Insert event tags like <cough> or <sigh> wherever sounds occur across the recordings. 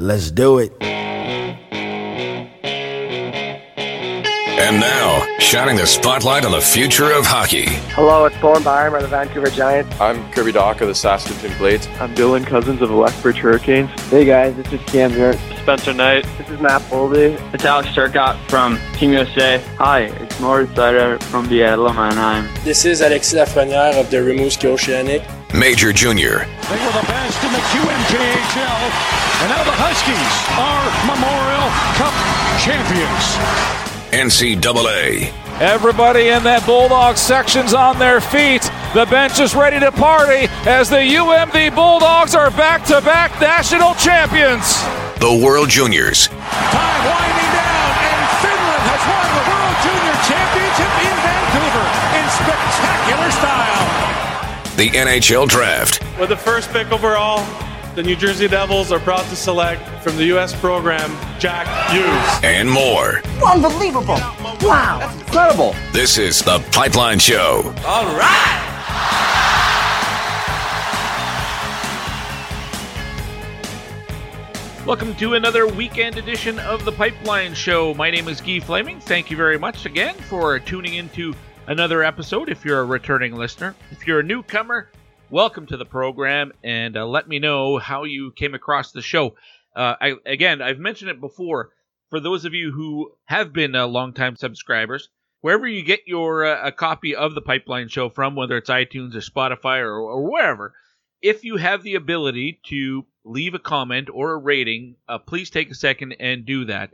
Let's do it. And now, shining the spotlight on the future of hockey. Hello, it's Bowen Byram of the Vancouver Giants. I'm Kirby Dach of the Saskatoon Blades. I'm Dylan Cozens of the Lethbridge Hurricanes. Hey guys, this is Cam here. Spencer Knight. This is Matt Boldy. It's Alex Turcotte from Team USA. Hi, it's Moritz Seider from the Anaheim. This is Alexis Lafreniere of the Rimouski Oceanic. Major Junior. They were the best in the QMJHL, and now the Huskies are Memorial Cup champions. NCAA. Everybody in that Bulldog section's on their feet. The bench is ready to party as the UMD Bulldogs are back to back national champions. The World Juniors. Time The NHL Draft. With the first pick overall, the New Jersey Devils are proud to select from the U.S. program Jack Hughes. And more. Unbelievable. Wow. That's incredible. This is The Pipeline Show. All right. Welcome to another weekend edition of The Pipeline Show. My name is Guy Flaming. Thank you very much again for tuning into another episode if you're a returning listener. If you're a newcomer, welcome to the program and uh, let me know how you came across the show. Uh, I, again, I've mentioned it before. For those of you who have been uh, longtime subscribers, wherever you get your uh, a copy of the Pipeline Show from, whether it's iTunes or Spotify or, or wherever, if you have the ability to leave a comment or a rating, uh, please take a second and do that.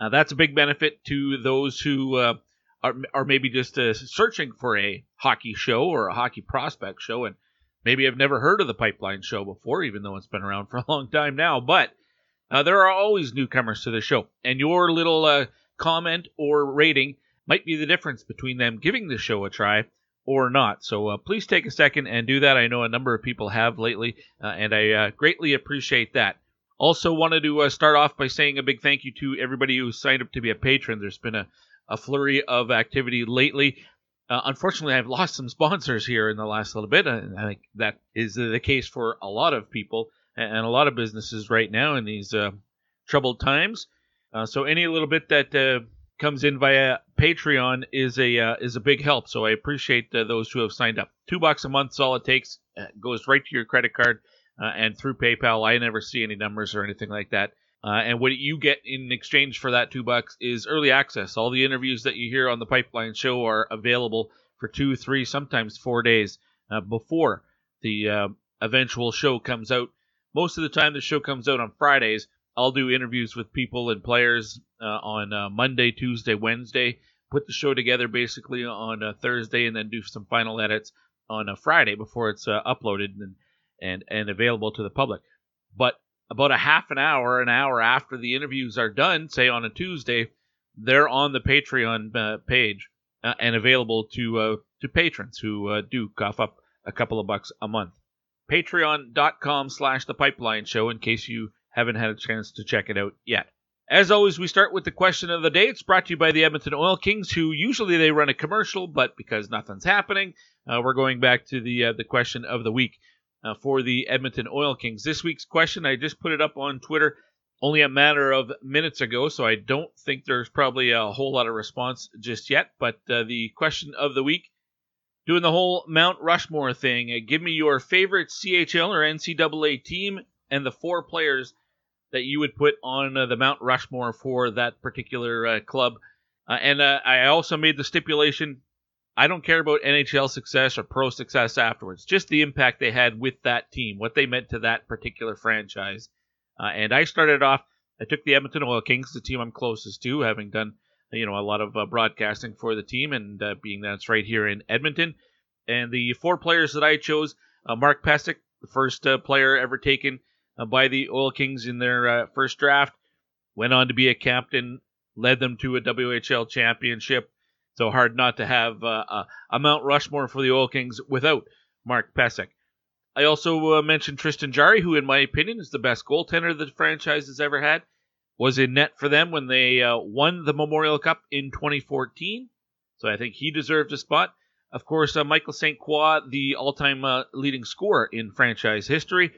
Uh, that's a big benefit to those who are maybe just uh, searching for a hockey show or a hockey prospect show and maybe I've never heard of the Pipeline Show before, even though it's been around for a long time now. But uh, there are always newcomers to the show, and your little uh, comment or rating might be the difference between them giving the show a try or not. So uh, please take a second and do that. I know a number of people have lately, uh, and I uh, greatly appreciate that. Also, wanted to uh, start off by saying a big thank you to everybody who signed up to be a patron. There's been a, a flurry of activity lately. Uh, unfortunately, I've lost some sponsors here in the last little bit, and I think that is the case for a lot of people and a lot of businesses right now in these uh, troubled times. Uh, so any little bit that uh, comes in via Patreon is a uh, is a big help. So I appreciate uh, those who have signed up. Two bucks a month is all it takes. goes right to your credit card and through PayPal. I never see any numbers or anything like that. And what you get in exchange for that two bucks is early access. All the interviews that you hear on the Pipeline Show are available for two, three, sometimes four days before the eventual show comes out most of the time the show comes out on Fridays. I'll do interviews with people and players uh, on uh, Monday, Tuesday, Wednesday. Put the show together basically on Thursday, and then do some final edits on a Friday before it's uh, uploaded and, and and available to the public. But about a half an hour, an hour after the interviews are done, say on a Tuesday, they're on the Patreon uh, page uh, and available to uh, to patrons who do cough up a couple of bucks a month patreon.com slash the pipeline show in case you haven't had a chance to check it out yet. As always, we start with the question of the day. It's brought to you by the Edmonton Oil Kings, who usually they run a commercial, but because nothing's happening, uh, we're going back to the uh, the question of the week uh, for the Edmonton Oil Kings. This week's question, I just put it up on Twitter only a matter of minutes ago, so I don't think there's probably a whole lot of response just yet. But uh, the question of the week doing the whole Mount Rushmore thing. Uh, give me your favorite CHL or NCAA team and the four players that you would put on uh, the Mount Rushmore for that particular uh, club. Uh, and uh, I also made the stipulation I don't care about NHL success or pro success afterwards, just the impact they had with that team, what they meant to that particular franchise. Uh, and I started off, I took the Edmonton Oil Kings, the team I'm closest to, having done you know a lot of uh, broadcasting for the team, and uh, being that it's right here in Edmonton. And the four players that I chose: uh, Mark Pysyk, the first uh, player ever taken uh, by the Oil Kings in their first draft, went on to be a captain, led them to a WHL championship. So hard not to have a, a Mount Rushmore for the Oil Kings without Mark Pysyk. I also mentioned Tristan Jarry, who, in my opinion, is the best goaltender the franchise has ever had was in net for them when they uh, won the Memorial Cup in 2014. So I think he deserved a spot. Of course, uh, Michael St. Croix, the all time uh, leading scorer in franchise history.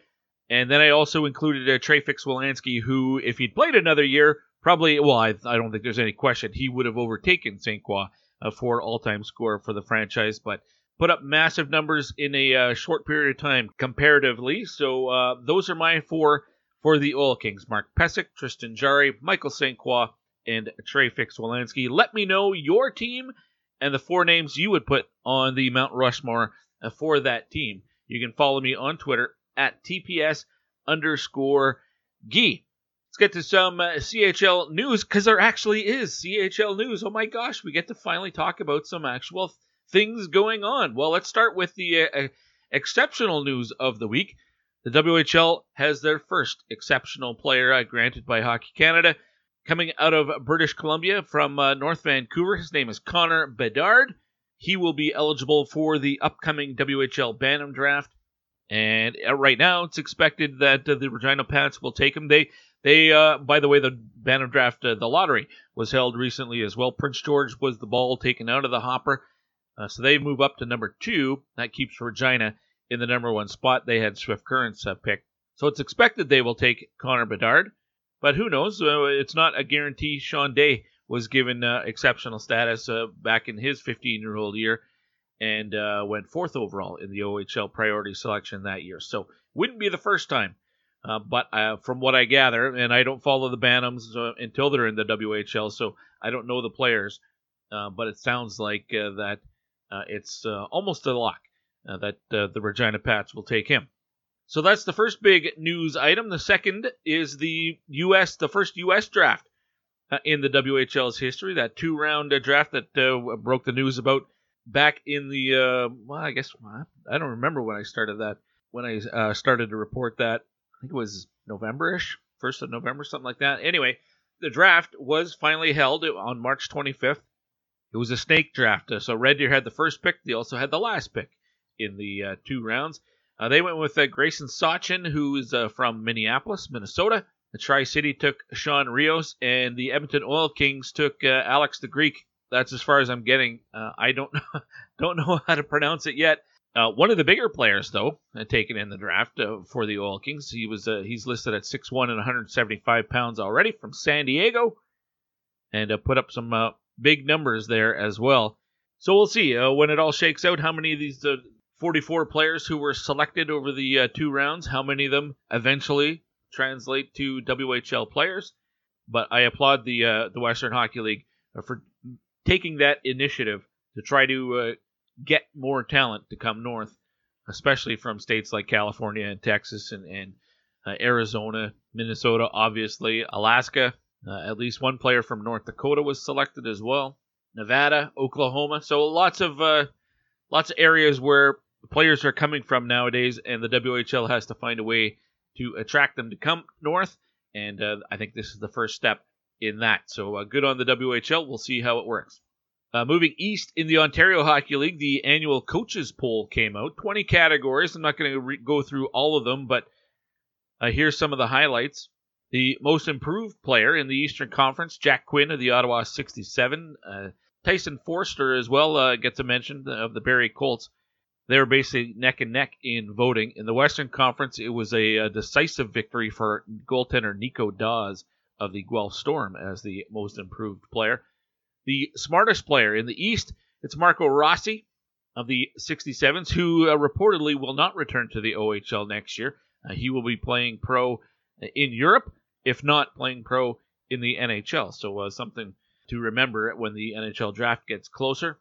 And then I also included uh, Trey Fix-Wolansky, who, if he'd played another year, probably, well, I, I don't think there's any question, he would have overtaken St. Croix uh, for all-time score for the franchise, but put up massive numbers in a uh, short period of time comparatively. So uh, those are my four for the Oil Kings. Mark Pysyk, Tristan Jarry, Michael St. Croix, and Trey Fix-Wolansky. Let me know your team and the four names you would put on the Mount Rushmore uh, for that team. You can follow me on Twitter at TPS underscore Gee. Let's get to some uh, CHL news because there actually is CHL news. Oh my gosh, we get to finally talk about some actual things going on. Well, let's start with the uh, exceptional news of the week. The WHL has their first exceptional player uh, granted by Hockey Canada coming out of British Columbia from uh, North Vancouver. His name is Connor Bedard. He will be eligible for the upcoming WHL Bantam draft. And uh, right now, it's expected that uh, the Regina Pats will take him. They, they, uh, by the way, the Bantam draft, uh, the lottery was held recently as well. Prince George was the ball taken out of the hopper, uh, so they move up to number two. That keeps Regina in the number one spot. They had Swift Currents uh, pick, so it's expected they will take Connor Bedard. But who knows? it's not a guarantee. Sean Day was given exceptional status back in his 15-year-old year and uh, went fourth overall in the OHL priority selection that year. So wouldn't be the first time. Uh, but uh, from what I gather, and I don't follow the Bantams uh, until they're in the WHL, so I don't know the players. Uh, but it sounds like uh, that it's almost a lock that the Regina Pats will take him. So that's the first big news item. The second is the U.S. the first U.S. draft in the WHL's history. That two-round draft that broke the news about back in the well, I guess I don't remember when I started that. When I started to report that, I think it was Novemberish, first of November, something like that. Anyway, the draft was finally held on March 25th. It was a snake draft, uh, so Red Deer had the first pick. They also had the last pick in the uh, two rounds. Uh, they went with uh, Grayson Sawchyn, who is from Minneapolis, Minnesota. The Tri City took Sean Rios, and the Edmonton Oil Kings took Alex the Greek that's as far as I'm getting. Uh, I don't <laughs> don't know how to pronounce it yet. Uh, one of the bigger players, though, uh, taken in the draft uh, for the Oil Kings, he was uh, he's listed at 6'1 and 175 pounds already from San Diego, and uh, put up some big numbers there as well. So we'll see when it all shakes out how many of these 44 players who were selected over the two rounds, how many of them eventually translate to WHL players. But I applaud the the Western Hockey League for taking that initiative to try to uh, get more talent to come north, especially from states like California and Texas and, and uh, Arizona, Minnesota, obviously, Alaska. Uh, at least one player from North Dakota was selected as well. Nevada, Oklahoma. So lots of uh, lots of areas where players are coming from nowadays, and the WHL has to find a way to attract them to come north. And uh, I think this is the first step in that. So uh, good on the WHL. We'll see how it works. Uh, moving east in the Ontario Hockey League, the annual coaches poll came out. 20 categories. I'm not going to re- go through all of them, but uh, here's some of the highlights. The most improved player in the Eastern Conference, Jack Quinn of the Ottawa 67. Uh, Tyson Foerster as well uh, gets a mention of the Barrie Colts. They were basically neck and neck in voting. In the Western Conference, it was a, a decisive victory for goaltender Nico Daws of the Guelph Storm as the most improved player. The smartest player in the East, it's Marco Rossi of the 67s, who uh, reportedly will not return to the OHL next year. Uh, he will be playing pro in Europe, if not playing pro in the NHL. So uh, something to remember when the NHL draft gets closer.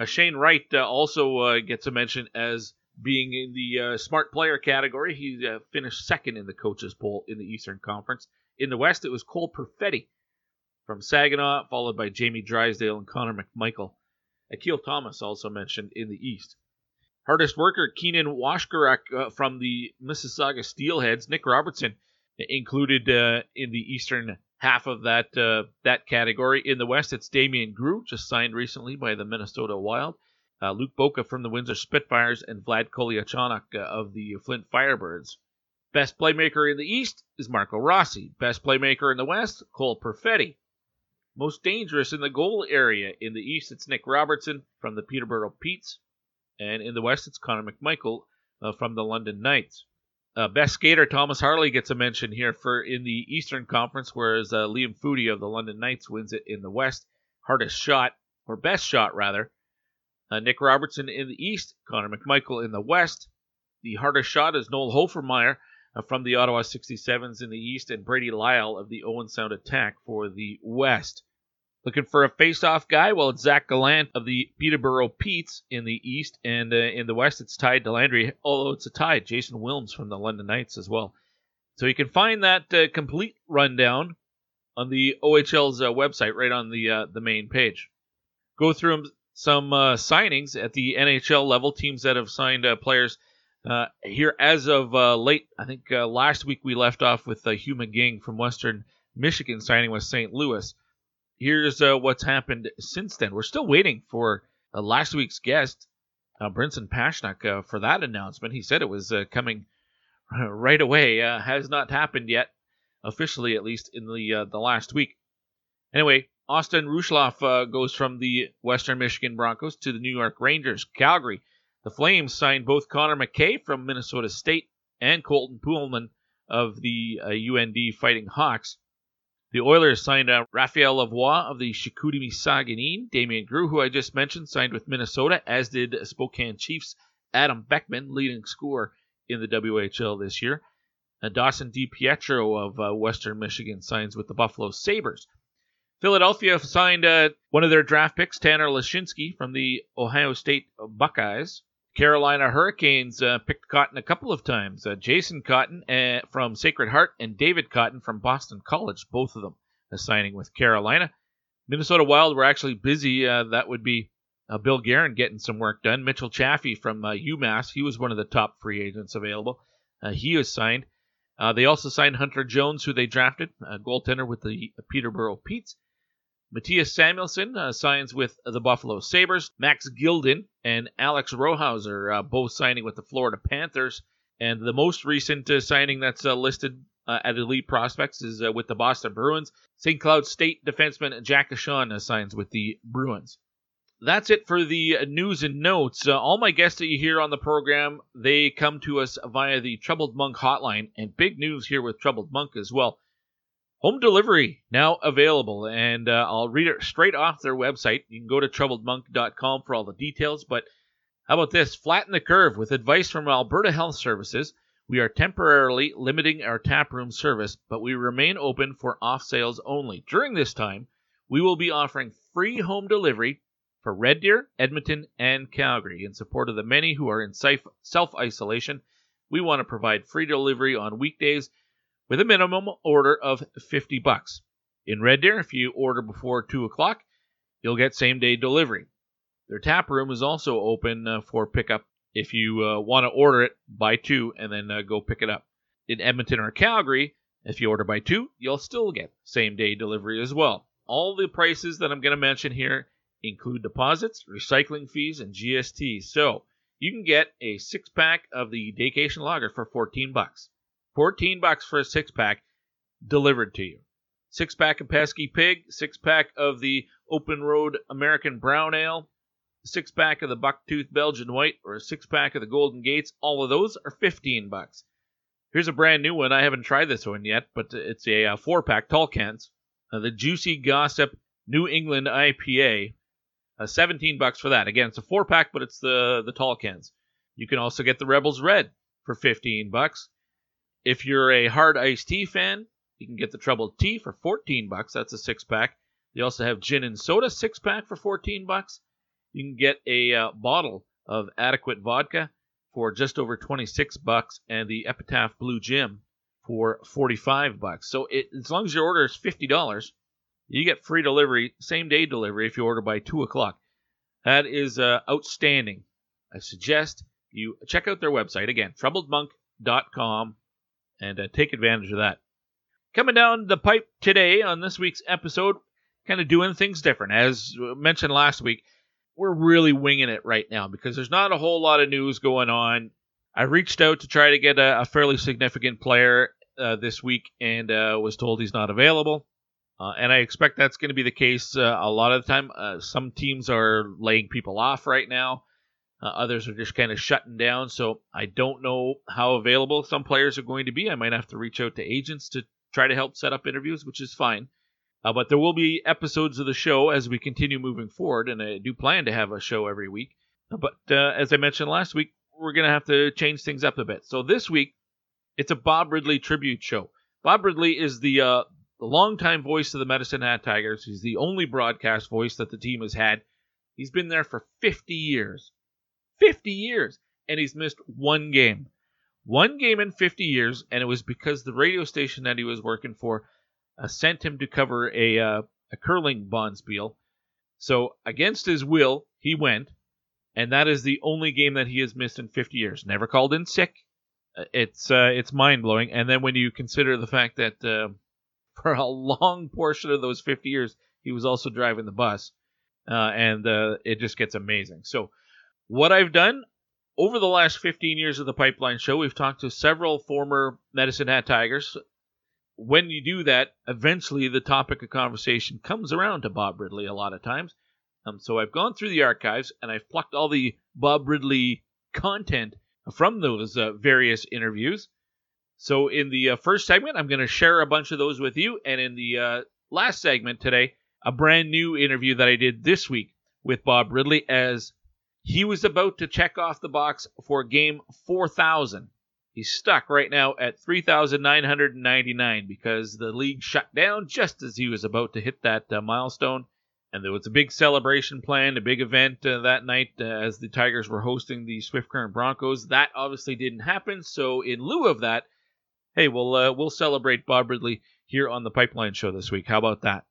Uh, Shane Wright uh, also uh, gets a mention as being in the smart player category. He finished second in the coaches poll in the Eastern Conference. In the West, it was Cole Perfetti from Saginaw, followed by Jamie Drysdale and Connor McMichael. Akil Thomas also mentioned in the East. Hardest worker Keenan Washkurak uh, from the Mississauga Steelheads. Nick Robertson included uh, in the eastern half of that uh, that category. In the West, it's Damian Giroux, just signed recently by the Minnesota Wild. Uh, Luke Boka from the Windsor Spitfires and Vlad Kolyachonok uh, of the Flint Firebirds. Best playmaker in the East is Marco Rossi. Best playmaker in the West, Cole Perfetti. Most dangerous in the goal area in the East, it's Nick Robertson from the Peterborough Petes. And in the West, it's Connor McMichael uh, from the London Knights. Uh, best skater Thomas Harley gets a mention here for in the Eastern Conference, whereas uh, Liam Foudy of the London Knights wins it in the West. Hardest shot, or best shot rather. Uh, Nick Robertson in the East, Connor McMichael in the West. The hardest shot is Noel Hoefenmayer uh, from the Ottawa 67s in the East, and Brady Lyle of the Owen Sound Attack for the West. Looking for a face-off guy? Well, it's Zach Gallant of the Peterborough Petes in the East, and uh, in the West, it's Ty Dellandrea. Although it's a tie, Jason Wilms from the London Knights as well. So you can find that uh, complete rundown on the OHL's uh, website, right on the uh, the main page. Go through some uh, signings at the NHL level, teams that have signed uh, players here as of late. I think last week we left off with Hugh McGing from Western Michigan signing with St. Louis here's uh, what's happened since then. We're still waiting for uh, last week's guest, uh, Brinson Pasichnuk, uh, for that announcement. He said it was uh, coming <laughs> right away. Uh, has not happened yet, officially at least in the the last week. Anyway, Austin Rueschhoff goes from the Western Michigan Broncos to the New York Rangers. Calgary, the Flames signed both Connor Mackey from Minnesota State and Colton Poolman of the UND Fighting Hawks. The Oilers signed uh, Raphael Lavoie of the Chicoutimi Saguenay. Damien Giroux, who I just mentioned, signed with Minnesota, as did Spokane Chiefs Adam Beckman, leading scorer in the WHL this year. Uh, Dawson DiPietro of uh, Western Michigan signs with the Buffalo Sabres. Philadelphia signed uh, one of their draft picks, Tanner Laczynski, from the Ohio State Buckeyes. Carolina Hurricanes uh, picked Cotton a couple of times. Uh, Jason Cotton uh, from Sacred Heart and David Cotton from Boston College, both of them signing with Carolina. Minnesota Wild were actually busy. Uh, that would be uh, Bill Guerin getting some work done. Mitchell Chaffee from uh, UMass, he was one of the top free agents available. he was signed. they also signed Hunter Jones, who they drafted, a goaltender with the Peterborough Petes. Mattias Samuelson uh, signs with the Buffalo Sabres. Max Gildon and Alex Rohauser uh, both signing with the Florida Panthers. And the most recent uh, signing that's uh, listed uh, at Elite Prospects is uh, with the Boston Bruins. St. Cloud State defenseman Jack DeShawn signs with the Bruins. That's it for the news and notes. all my guests that you hear on the program, they come to us via the Troubled Monk hotline. And big news here with Troubled Monk as well. Home delivery now available, and uh, I'll read it straight off their website. You can go to troubledmonk.com for all the details. But how about this? Flatten the curve with advice from Alberta Health Services. We are temporarily limiting our taproom service, but we remain open for off sales only. During this time, we will be offering free home delivery for Red Deer, Edmonton, and Calgary. In support of the many who are in self isolation, we want to provide free delivery on weekdays with a minimum order of 50 bucks. In Red Deer, if you order before 2 o'clock, you'll get same day delivery. Their tap room is also open uh, for pickup if you uh, want to order it by 2 and then uh, go pick it up. In Edmonton or Calgary, if you order by 2, you'll still get same day delivery as well. All the prices that I'm going to mention here include deposits, recycling fees, and GST. So you can get a six pack of the Daycation Lager for 14 bucks. 14 bucks for a six pack delivered to you. Six pack of Pesky Pig, six pack of the Open Road American Brown Ale, six pack of the Bucktooth Belgian White, or a six pack of the Golden Gates. All of those are 15 bucks. Here's a brand new one. I haven't tried this one yet, but it's a, uh, four pack tall cans. Uh, the Juicy Gossip New England IPA. Uh, 17 bucks for that. Again, it's a four pack, but it's the the tall cans. You can also get the Rebels Red for 15 bucks. If you're a hard iced tea fan, you can get the Troubled Tea for 14 bucks. That's a six pack. They also have gin and soda six pack for 14 bucks. You can get a uh, bottle of adequate vodka for just over 26 bucks, and the Epitaph Blue Gym for 45 bucks. So it, as long as your order is $50, you get free delivery, same day delivery if you order by 2 o'clock. That is uh, outstanding. I suggest you check out their website again, troubledmonk.com and uh, take advantage of that. Coming down the pipe today on this week's episode, kind of doing things different. As mentioned last week, we're really winging it right now because there's not a whole lot of news going on. I reached out to try to get a, a fairly significant player uh, this week and uh, was told he's not available. Uh, and I expect that's going to be the case uh, a lot of the time. Uh, some teams are laying people off right now. Uh, others are just kind of shutting down, so I don't know how available some players are going to be. I might have to reach out to agents to try to help set up interviews, which is fine. Uh, but there will be episodes of the show as we continue moving forward, and I do plan to have a show every week. But uh, as I mentioned last week, we're going to have to change things up a bit. So this week, it's a Bob Ridley tribute show. Bob Ridley is the uh, the longtime voice of the Medicine Hat Tigers. He's the only broadcast voice that the team has had. He's been there for 50 years. 50 years! And he's missed one game. One game in 50 years, and it was because the radio station that he was working for uh, sent him to cover a, uh, a curling bonspiel. So, against his will, he went, and that is the only game that he has missed in 50 years. Never called in sick. Uh, it's uh, it's mind blowing. And then when you consider the fact that uh, <laughs> for a long portion of those 50 years, he was also driving the bus, uh, and uh, it just gets amazing. So, what I've done over the last 15 years of the Pipeline Show, we've talked to several former Medicine Hat Tigers. When you do that, eventually the topic of conversation comes around to Bob Ridley a lot of times. Um, so I've gone through the archives and I've plucked all the Bob Ridley content from those uh, various interviews. So in the uh, first segment, I'm going to share a bunch of those with you, and in the uh, last segment today, a brand new interview that I did this week with Bob Ridley as he was about to check off the box for game 4,000. He's stuck right now at 3,999 because the league shut down just as he was about to hit that uh, milestone. And there was a big celebration planned, a big event uh, that night uh, as the Tigers were hosting the Swift Current Broncos. That obviously didn't happen. So in lieu of that, hey, we'll uh, we'll celebrate Bob Ridley here on the Pipeline Show this week. How about that?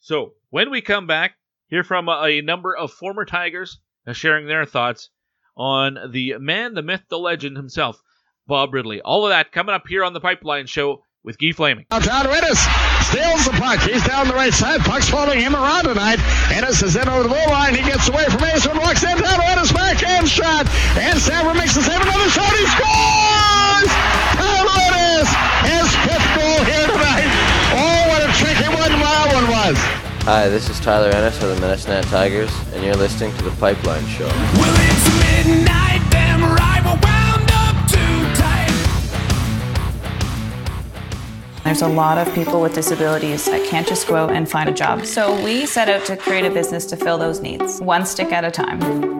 So when we come back, hear from a, a number of former Tigers uh, sharing their thoughts on the man, the myth, the legend himself, Bob Ridley. All of that coming up here on the Pipeline Show with Guy Flaming. Todd Ennis steals the puck. He's down the right side. Puck's following him around tonight. Ennis is in over the goal line. He gets away from Mason. Walks in. Todd Ennis backhand shot. And Sammer makes the save. Hi, this is Tyler Ennis of the Medicine Hat Tigers, and you're listening to The Pipeline Show. Well, it's midnight, damn right, we're wound up too tight. There's a lot of people with disabilities that can't just go out and find a job. So we set out to create a business to fill those needs, one stick at a time.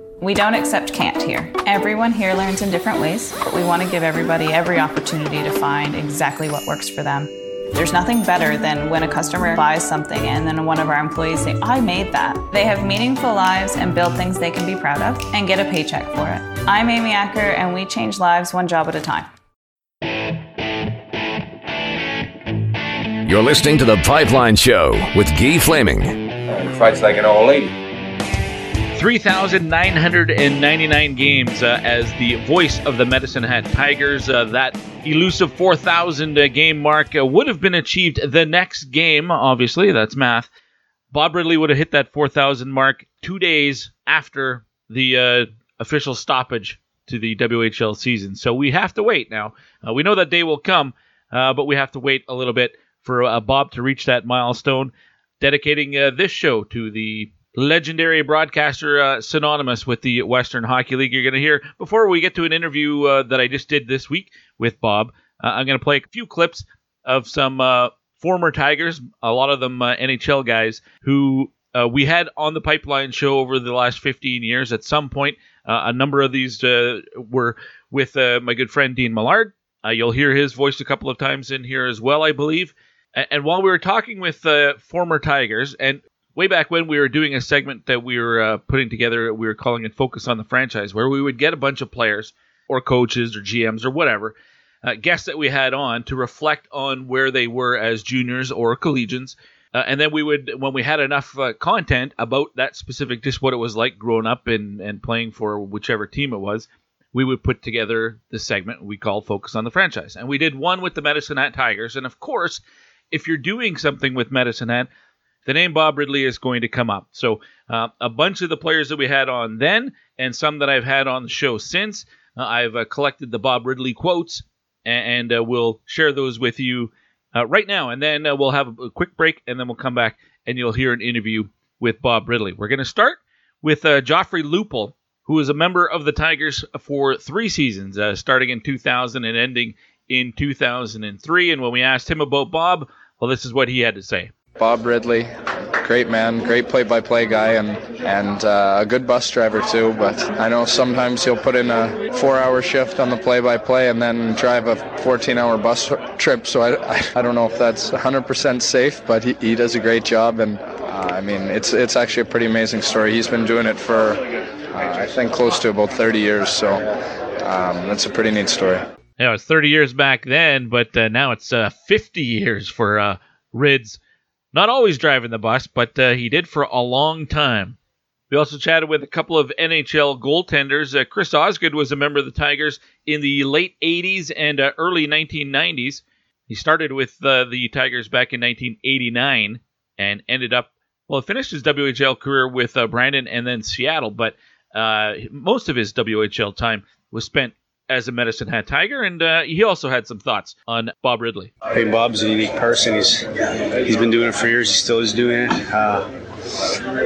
We don't accept can't here. Everyone here learns in different ways, but we want to give everybody every opportunity to find exactly what works for them. There's nothing better than when a customer buys something and then one of our employees say, I made that. They have meaningful lives and build things they can be proud of and get a paycheck for it. I'm Amy Acker and we change lives one job at a time. You're listening to The Pipeline Show with Guy Flaming. Uh, fights like an old lady. 3,999 games uh, as the voice of the Medicine Hat Tigers. Uh, that elusive 4,000 uh, game mark uh, would have been achieved the next game, obviously, that's math. Bob Ridley would have hit that 4,000 mark two days after the uh, official stoppage to the WHL season. So we have to wait now. Uh, we know that day will come, but we have to wait a little bit for Bob to reach that milestone. Dedicating this show to the legendary broadcaster uh, synonymous with the Western Hockey League. You're going to hear before we get to an interview uh, that I just did this week with Bob. Uh, I'm going to play a few clips of some uh, former Tigers, a lot of them uh, NHL guys who uh, we had on the Pipeline Show over the last 15 years. At some point, a number of these were with my good friend Dean Millard. you'll hear his voice a couple of times in here as well, I believe. And while we were talking with former Tigers, and way back when we were doing a segment that we were uh, putting together, we were calling it Focus on the Franchise, where we would get a bunch of players or coaches or GMs or whatever, uh, guests that we had on to reflect on where they were as juniors or collegians Uh, and then we would, when we had enough uh, content about that specific, just what it was like growing up and, and playing for whichever team it was, we would put together the segment we called Focus on the Franchise. And we did one with the Medicine Hat Tigers. And of course, if you're doing something with Medicine Hat, the name Bob Ridley is going to come up. So uh, a bunch of the players that we had on then and some that I've had on the show since, uh, I've uh, collected the Bob Ridley quotes and, and uh, we'll share those with you uh, right now. And then uh, we'll have a, quick break and then we'll come back and you'll hear an interview with Bob Ridley. We're going to start with Joffrey Lupul, who was a member of the Tigers for three seasons, starting in 2000 and ending in 2003. And when we asked him about Bob, well, this is what he had to say. Bob Ridley, great man, great play-by-play guy, and and uh, a good bus driver too. But I know sometimes he'll put in a four-hour shift on the play-by-play and then drive a 14-hour bus trip. So I, I, don't know if that's 100% safe, but he, he does a great job. And uh, I mean, it's it's actually a pretty amazing story. He's been doing it for uh, I think close to about 30 years. So um, that's a pretty neat story. Yeah, was 30 years back then, but uh, now it's uh, 50 years for uh, Rids not always driving the bus, but uh, he did for a long time. We also chatted with a couple of NHL goaltenders. Uh, Chris Osgood was a member of the Tigers in the late 80s and uh, early 1990s. He started with uh, the Tigers back in 1989 and ended up, well, finished his WHL career with uh, Brandon and then Seattle, but uh, most of his WHL time was spent as a Medicine Hat Tiger, and uh, he also had some thoughts on Bob Ridley. Hey, Bob's a unique person. He's he's been doing it for years. He still is doing it. Uh,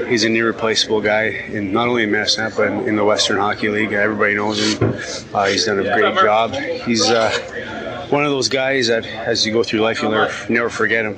he's an irreplaceable guy, in not only in Medicine Hat but in, in, the Western Hockey League. Everybody knows him. Uh, he's done a great job. He's uh, one of those guys that, as you go through life, you'll never never forget him.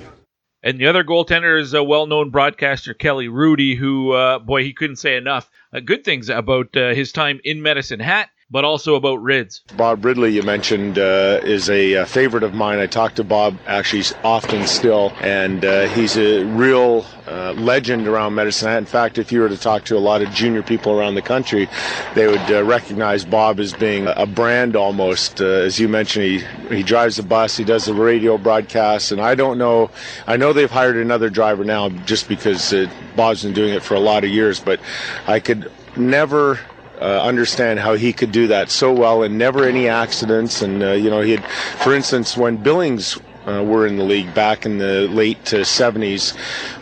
And the other goaltender is a well-known broadcaster, Kelly Hrudey, who, uh, boy, he couldn't say enough uh, good things about uh, his time in Medicine Hat but also about Rids. Bob Ridley, you mentioned, uh, is a, a, favorite of mine. I talk to Bob actually often still, and uh, he's a real uh, legend around Medicine. In fact, if you were to talk to a lot of junior people around the country, they would uh, recognize Bob as being a brand almost. Uh, as you mentioned, he, he drives the bus, he does the radio broadcasts, and I don't know, I know they've hired another driver now just because uh, Bob's been doing it for a lot of years, but I could never uh, understand how he could do that so well and never any accidents. And, uh, you know, he had, for instance, when Billings uh, were in the league back in the late 70s,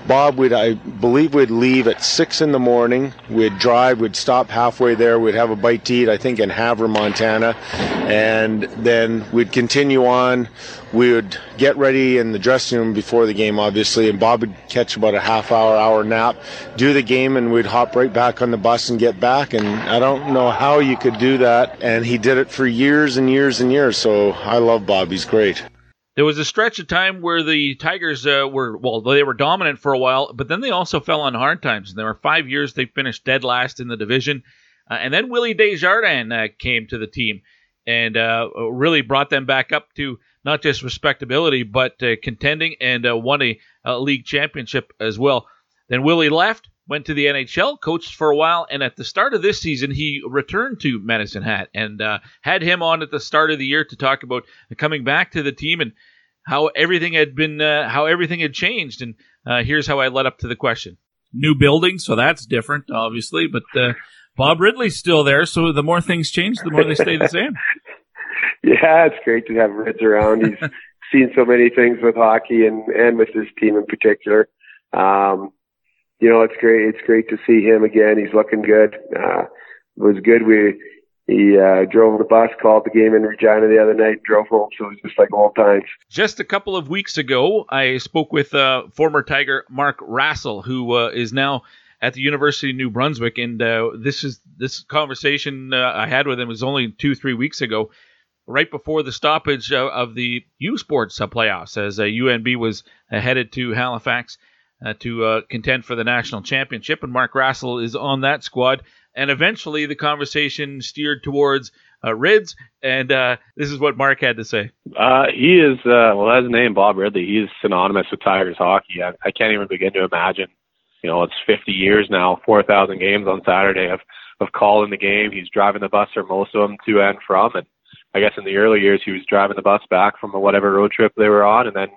Bob would, I believe, would leave at six in the morning. We'd drive, we'd stop halfway there, we'd have a bite to eat, I think in Havre, Montana, and then we'd continue on. We would get ready in the dressing room before the game, obviously, and Bob would catch about a half hour, hour nap, do the game, and we'd hop right back on the bus and get back. And I don't know how you could do that. And he did it for years and years and years. So I love Bob. He's great. There was a stretch of time where the Tigers uh, were well, they were dominant for a while, but then they also fell on hard times. And there were five years they finished dead last in the division, uh, and then Willie Desjardins uh, came to the team and uh, really brought them back up to not just respectability but uh, contending and uh, won a, a league championship as well. Then Willie left, went to the NHL, coached for a while, and at the start of this season, he returned to Medicine Hat and uh, had him on at the start of the year to talk about coming back to the team and how everything had been, uh, how everything had changed. And uh, here's how I led up to the question: New building, so that's different, obviously, but uh, Bob Ridley's still there, so the more things change, the more they stay the same. <laughs> yeah, it's great to have Rids around. He's <laughs> seen so many things with hockey and and with his team in particular. Um, you know, it's great. It's great to see him again. He's looking good. Uh, it was good. We he uh, drove the bus, called the game in Regina the other night, drove home. So it was just like old times. Just a couple of weeks ago, I spoke with uh, former Tiger Mark Rassell, who uh, is now at the University of New Brunswick, and uh, this is this conversation uh, I had with him was only two three weeks ago, right before the stoppage of, of the U Sports playoffs, as UNB was headed to Halifax uh, to uh, contend for the national championship, and Mark Rassell is on that squad. And eventually, the conversation steered towards uh, Rids, and uh, this is what Mark had to say. Uh, he is uh, well, his name, Bob Ridley. He is synonymous with Tigers hockey. I, I can't even begin to imagine. You know, it's 50 years now, 4,000 games on Saturday of of calling the game. He's driving the bus for most of them to and from, and I guess in the early years he was driving the bus back from whatever road trip they were on, and then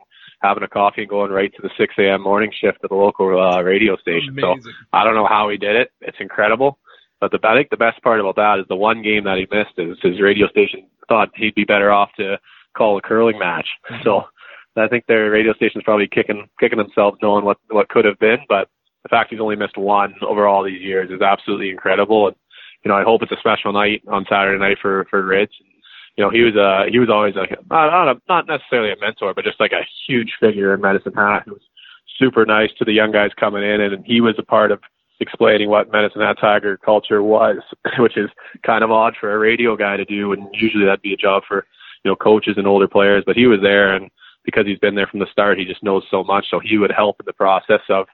having a coffee and going right to the 6 a.m. morning shift at the local uh, radio station. Amazing. So I don't know how he did it. It's incredible. But the I think the best part about that is the one game that he missed is his radio station thought he'd be better off to call a curling match. Mm-hmm. So I think their radio station's probably kicking kicking themselves knowing what what could have been. But the fact he's only missed one over all these years is absolutely incredible. And you know, I hope it's a special night on Saturday night for for Rich. You know, he was uh he was always like not not, a, not necessarily a mentor, but just like a huge figure in Medicine Hat. Who was super nice to the young guys coming in, and he was a part of explaining what Medicine Hat Tiger culture was, <laughs> which is kind of odd for a radio guy to do, and usually that'd be a job for you know coaches and older players. But he was there, and because he's been there from the start, he just knows so much. So he would help in the process of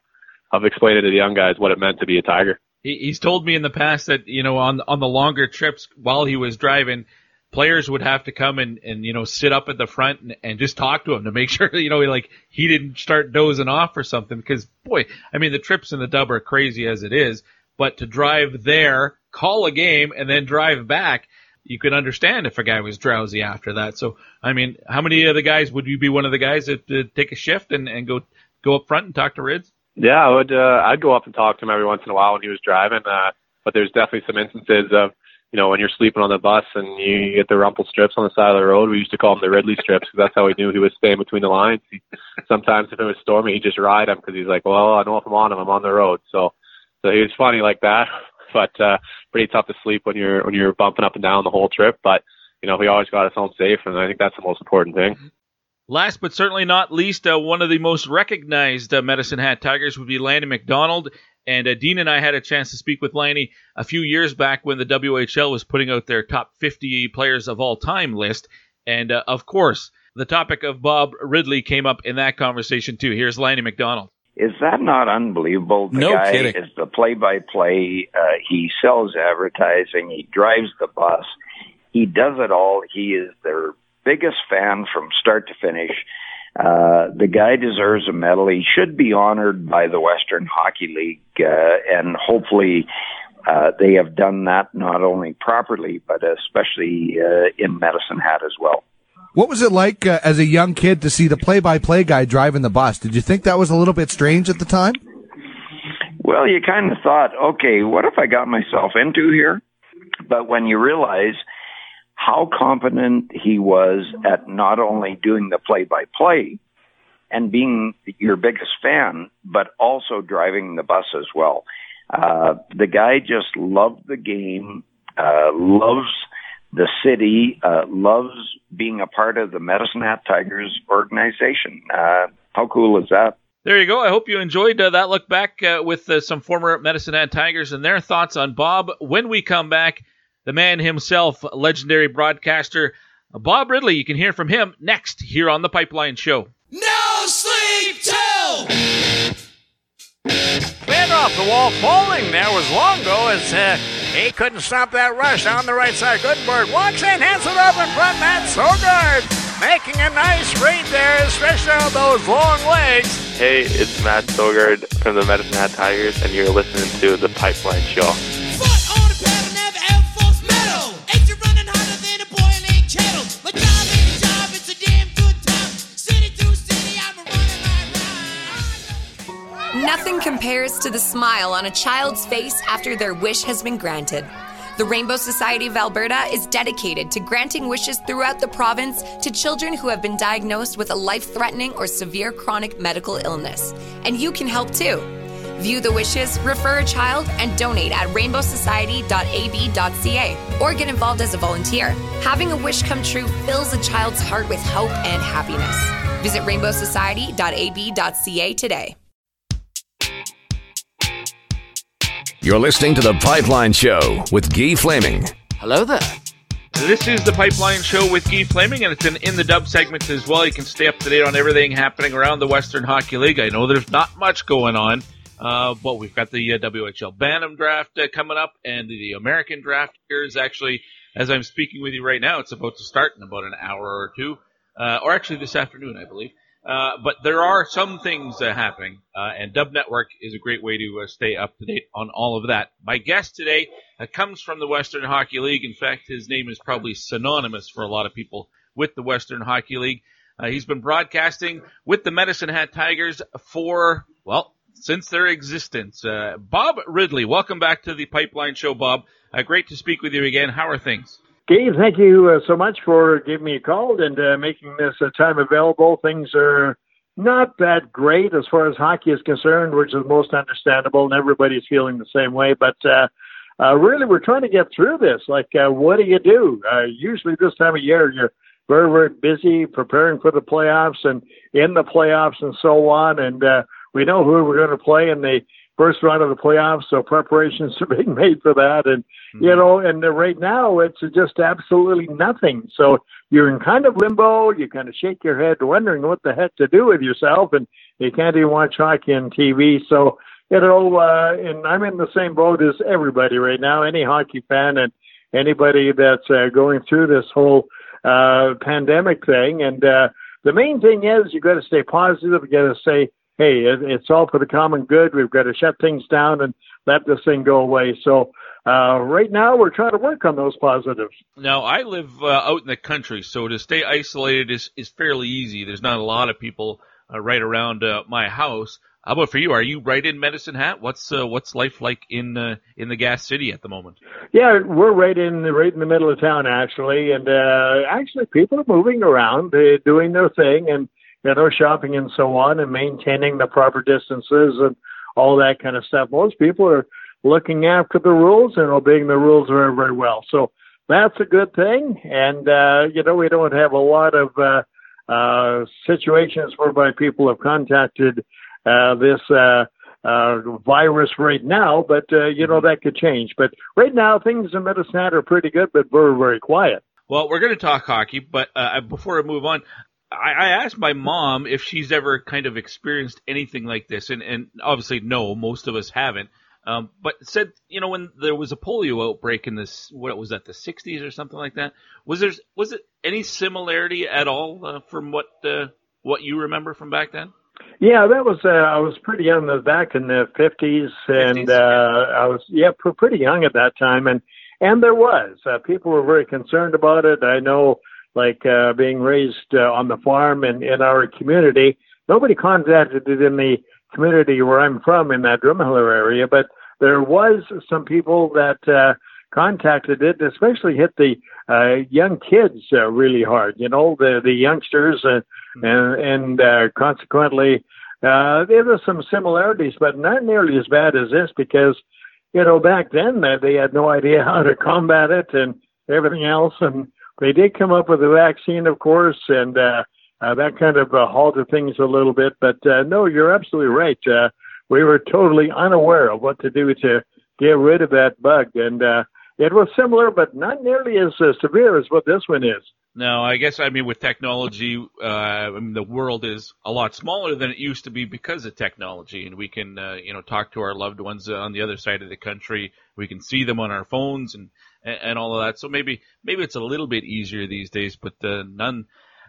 of explaining to the young guys what it meant to be a Tiger. He's told me in the past that you know on on the longer trips while he was driving, players would have to come and and you know sit up at the front and, and just talk to him to make <laughs> sure you know he like he didn't start dozing off or something. Because boy, I mean the trips in the dub are crazy as it is, but to drive there, call a game, and then drive back. You could understand if a guy was drowsy after that. So, I mean, how many of the guys would you be one of the guys that uh, take a shift and, and go go up front and talk to Rids? Yeah, I would. Uh, I'd go up and talk to him every once in a while when he was driving. Uh, but there's definitely some instances of, you know, when you're sleeping on the bus and you get the rumple strips on the side of the road. We used to call them the Ridley strips because that's how we knew he was staying between the lines. He, sometimes if it was stormy, he'd just ride them because he's like, well, I know if I'm on him, I'm on the road. So, so he was funny like that. <laughs> But uh, pretty tough to sleep when you're when you're bumping up and down the whole trip. But you know, he always got us home safe, and I think that's the most important thing. Last but certainly not least, uh, one of the most recognized uh, Medicine Hat Tigers would be Lanny McDonald. And uh, Dean and I had a chance to speak with Lanny a few years back when the WHL was putting out their top 50 players of all time list. And uh, of course, the topic of Bob Ridley came up in that conversation too. Here's Lanny McDonald. Is that not unbelievable? The No guy kidding. is the play-by-play. Uh, he sells advertising. He drives the bus. He does it all. He is their biggest fan from start to finish. Uh, the guy deserves a medal. He should be honored by the Western Hockey League, uh, and hopefully, uh, they have done that not only properly, but especially uh, in Medicine Hat as well. What was it like uh, as a young kid to see the play-by-play guy driving the bus? Did you think that was a little bit strange at the time? Well, you kind of thought, okay, what if I got myself into here? But when you realize how competent he was at not only doing the play by play and being your biggest fan, but also driving the bus as well. Uh, the guy just loved the game, uh, loves the city, uh, loves being a part of the Medicine Hat Tigers organization. Uh, how cool is that? There you go. I hope you enjoyed uh, that look back uh, with uh, some former Medicine Hat Tigers and their thoughts on Bob. When we come back, the man himself, legendary broadcaster Bob Ridley. You can hear from him next here on the Pipeline Show. No sleep till. Cleared off the wall, falling there was Longo as uh, he couldn't stop that rush on the right side. Goodenberg walks in, hands it up in front, Matt Sogaard making a nice read there, stretched out those long legs. Hey, it's Matt Sogaard from the Medicine Hat Tigers, and you're listening to The Pipeline Show. Nothing compares to the smile on a child's face after their wish has been granted. The Rainbow Society of Alberta is dedicated to granting wishes throughout the province to children who have been diagnosed with a life threatening or severe chronic medical illness. And you can help too. View the wishes, refer a child, and donate at rainbowsociety.ab.ca or get involved as a volunteer. Having a wish come true fills a child's heart with hope and happiness. Visit rainbowsociety.ab.ca today. You're listening to The Pipeline Show with Guy Flaming. Hello there. This is the Pipeline Show with Guy Flaming, and it's an in the dub segment as well. You can stay up to date on everything happening around the Western Hockey League. I know there's not much going on, uh, but we've got the uh, WHL Bantam draft uh, coming up, and the American draft here is actually, as I'm speaking with you right now, it's about to start in about an hour or two, uh, or actually this afternoon, I believe. Uh, but there are some things uh, happening, uh, and Dub Network is a great way to uh, stay up to date on all of that. My guest today uh, comes from the Western Hockey League. In fact, his name is probably synonymous for a lot of people with the Western Hockey League. He's been broadcasting with the Medicine Hat Tigers for, well, since their existence. Uh, Bob Ridley, welcome back to the Pipeline Show, Bob. Great to speak with you again. How are things? Gabe, thank you uh, so much for giving me a call and uh, making this uh, time available. Things are not that great as far as hockey is concerned, which is most understandable, and everybody's feeling the same way. But uh, uh, really, we're trying to get through this. Like, uh, what do you do? Uh, usually, this time of year, you're very, very busy preparing for the playoffs and in the playoffs and so on. And uh, we know who we're going to play in the first round of the playoffs, so preparations <laughs> are being made for that. And mm-hmm. you know, and right now it's just absolutely nothing. So you're in kind of limbo. You kind of shake your head, wondering what the heck to do with yourself, and you can't even watch hockey on TV. So you know, uh, and I'm in the same boat as everybody right now. Any hockey fan and anybody that's uh, going through this whole uh, pandemic thing. And uh, the main thing is you got to stay positive. You got to say hey, it, it's all for the common good. We've got to shut things down and let this thing go away. So uh, right now, we're trying to work on those positives. Now, I live uh, out in the country, so to stay isolated is, is fairly easy. There's not a lot of people uh, right around uh, my house. How about for you? Are you right in Medicine Hat? What's uh, what's life like in uh, in the gas city at the moment? Yeah, we're right in the right in the middle of town actually, and uh, actually people are moving around, they're doing their thing, and you know, shopping and so on and maintaining the proper distances and all that kind of stuff. Most people are looking after the rules and obeying the rules very, very well. So that's a good thing. And, uh, you know, we don't have a lot of, uh, uh, situations whereby people have contacted, uh, this, uh, uh, virus right now, but, uh, you know, that could change. But right now, things in Medicine are pretty good, but very, very quiet. Well, we're going to talk hockey, but uh, before I move on, I, I asked my mom if she's ever kind of experienced anything like this, and, and obviously no, most of us haven't. Um, but said, you know, when there was a polio outbreak in this, what was that, the 60s or something like that? Was there, was it any similarity at all uh, from what, uh, what you remember from back then? Yeah, that was, uh, I was pretty young back in the 50s and, 50s, uh, I was, yeah, pretty young at that time. And, and there was, uh, people were very concerned about it. I know, like uh, being raised uh, on the farm and in our community. Nobody contacted it in the community where I'm from in that Drumheller area, but there was some people that uh, contacted it, especially hit the uh, young kids uh, really hard. You know, the the youngsters, uh, mm-hmm. and and uh, consequently, uh, there were some similarities, but not nearly as bad as this because, you know, back then uh, they had no idea <laughs> how to combat it and everything else, and they did come up with a vaccine, of course, and uh, uh, that kind of uh, halted things a little bit. But uh, no, you're absolutely right. Uh, we were totally unaware of what to do to get rid of that bug, and uh, it was similar, but not nearly as uh, severe as what this one is. No, I guess I mean with technology, uh, I mean, the world is a lot smaller than it used to be because of technology, and we can uh, you know talk to our loved ones on the other side of the country. We can see them on our phones and and, all of that. So maybe maybe it's a little bit easier these days, but uh, none.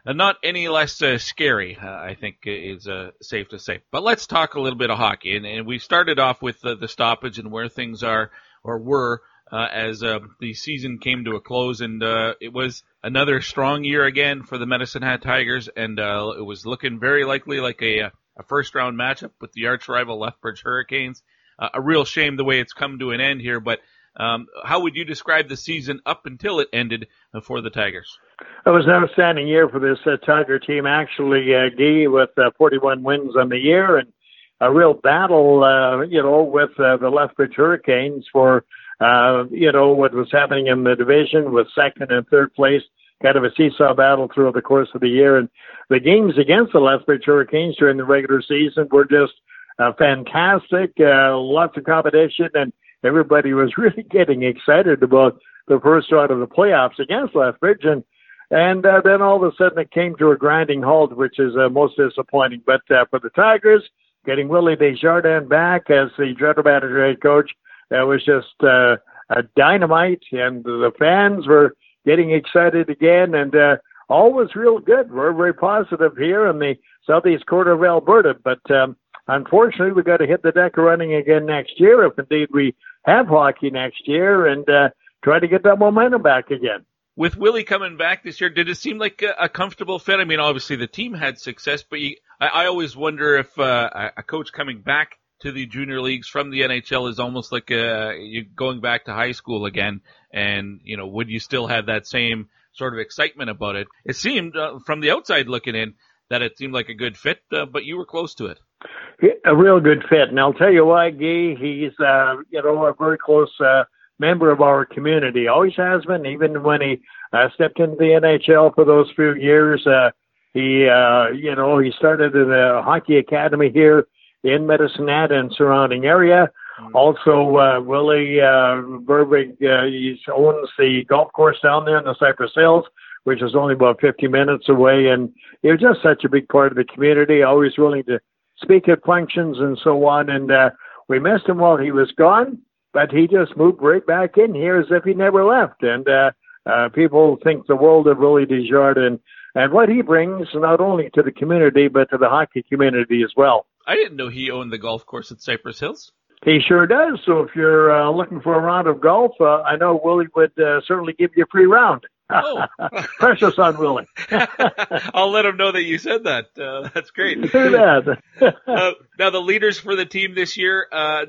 Uh, not any less uh, scary, uh, I think is safe to say. But let's talk a little bit of hockey, and, and we started off with the stoppage and where things are or were uh, as uh, the season came to a close, and uh, it was another strong year again for the Medicine Hat Tigers, and uh, it was looking very likely like a, a first round matchup with the arch rival Lethbridge Hurricanes. Uh, a real shame the way it's come to an end here, but um, how would you describe the season up until it ended for the Tigers? It was an outstanding year for this uh, Tiger team, actually, uh, with uh, 41 wins on the year and a real battle, uh, you know, with uh, the Lethbridge Hurricanes for, uh, you know, what was happening in the division with second and third place, kind of a seesaw battle throughout the course of the year. And the games against the Lethbridge Hurricanes during the regular season were just uh, fantastic, uh, lots of competition, and everybody was <laughs> really getting excited about the first round of the playoffs against Lethbridge, and and uh, then all of a sudden it came to a grinding halt, which is uh, most disappointing. But uh, for the Tigers, getting Willie Desjardins back as the general manager head coach, that was just uh, a dynamite, and the fans were getting excited again, and uh, all was real good. We're very positive here in the southeast quarter of Alberta, but um, unfortunately, we got to hit the deck running again next year if indeed we have hockey next year and uh, try to get that momentum back again. with Willie coming back this year, did it seem like a, a comfortable fit? I mean, obviously the team had success, but you, I, I always wonder if uh, a coach coming back to the junior leagues from the NHL is almost like uh, you're going back to high school again. And you know, would you still have that same sort of excitement about it? It seemed uh, from the outside looking in that it seemed like a good fit, uh, but you were close to it. A real good fit, and I'll tell you why, Guy. He's uh, you know a very close uh, member of our community. Always has been, even when he uh, stepped into the NHL for those few years. Uh, he, uh, you know, he started at a hockey academy here in Medicine Hat and surrounding area. Mm-hmm. Also, uh, Willie uh, Burbig, uh, he owns the golf course down there in the Cypress Hills, which is only about 50 minutes away. And he was just such a big part of the community, always willing to speak at functions and so on. And uh, we missed him while he was gone, but he just moved right back in here as if he never left. And uh, uh, people think the world of Willie Desjardins and what he brings not only to the community, but to the hockey community as well. I didn't know he owned the golf course at Cypress Hills. He sure does. So if you're uh, looking for a round of golf, uh, I know Willie would uh, certainly give you a free round. Oh, <laughs> precious on Willie. <laughs> I'll let him know that you said that. Uh, that's great. Do that. <laughs> uh, now the leaders for the team this year, uh,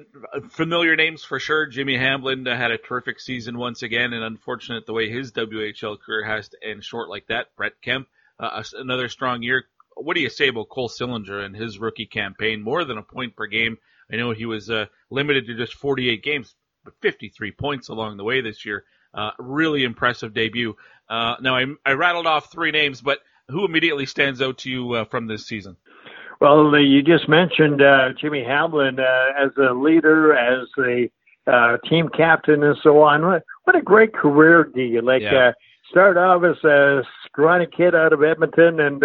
familiar names for sure. Jimmy Hamblin uh, had a terrific season once again, and unfortunate the way his WHL career has to end short like that. Brett Kemp, uh, another strong year what do you say about Cole Sillinger and his rookie campaign? More than a point per game. I know he was uh, limited to just 48 games, but 53 points along the way this year. Uh, really impressive debut. Uh, now I, I, rattled off three names, but who immediately stands out to you uh, from this season? Well, you just mentioned uh, Jimmy Hamblin uh, as a leader, as a team captain, and so on. What, a great career, D. You like yeah. started off as a scrawny kid out of Edmonton, and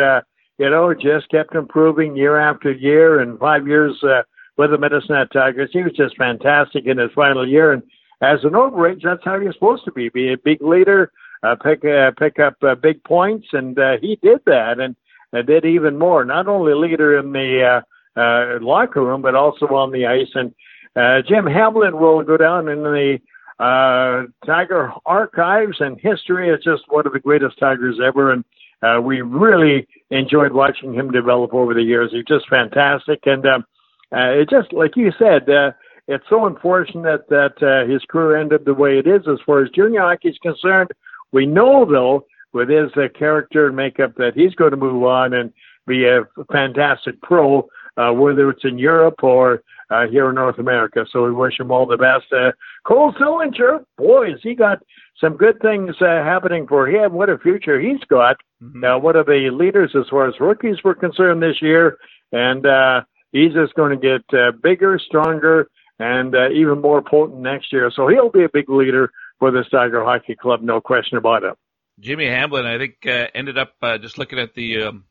you know, just kept improving year after year and five years uh, with the Medicine Tigers. He was just fantastic in his final year. And as an overage, that's how you're supposed to be, be a big leader, uh, pick, uh, pick up uh, big points. And uh, he did that and uh, did even more, not only leader in the uh, uh, locker room, but also on the ice. And uh, Jim Hamblin will go down in the uh, Tiger archives and history as just one of the greatest Tigers ever. And uh, we really enjoyed watching him develop over the years. He's just fantastic, and um, uh, it just like you said, uh, it's so unfortunate that uh, his career ended the way it is as far as junior hockey is concerned. We know though, with his uh, character and makeup, that he's going to move on and be a fantastic pro, uh, whether it's in Europe or uh, here in North America. So we wish him all the best. Uh, Cole Sillinger, boy, has he got some good things uh, happening for him. What a future he's got. Mm-hmm. Uh, one of the leaders as far as rookies were concerned this year. And uh, he's just going to get uh, bigger, stronger, and uh, even more potent next year. So he'll be a big leader for the Tiger Hockey Club, no question about it. Jimmy Hamblin, I think, uh, ended up uh, just looking at the um,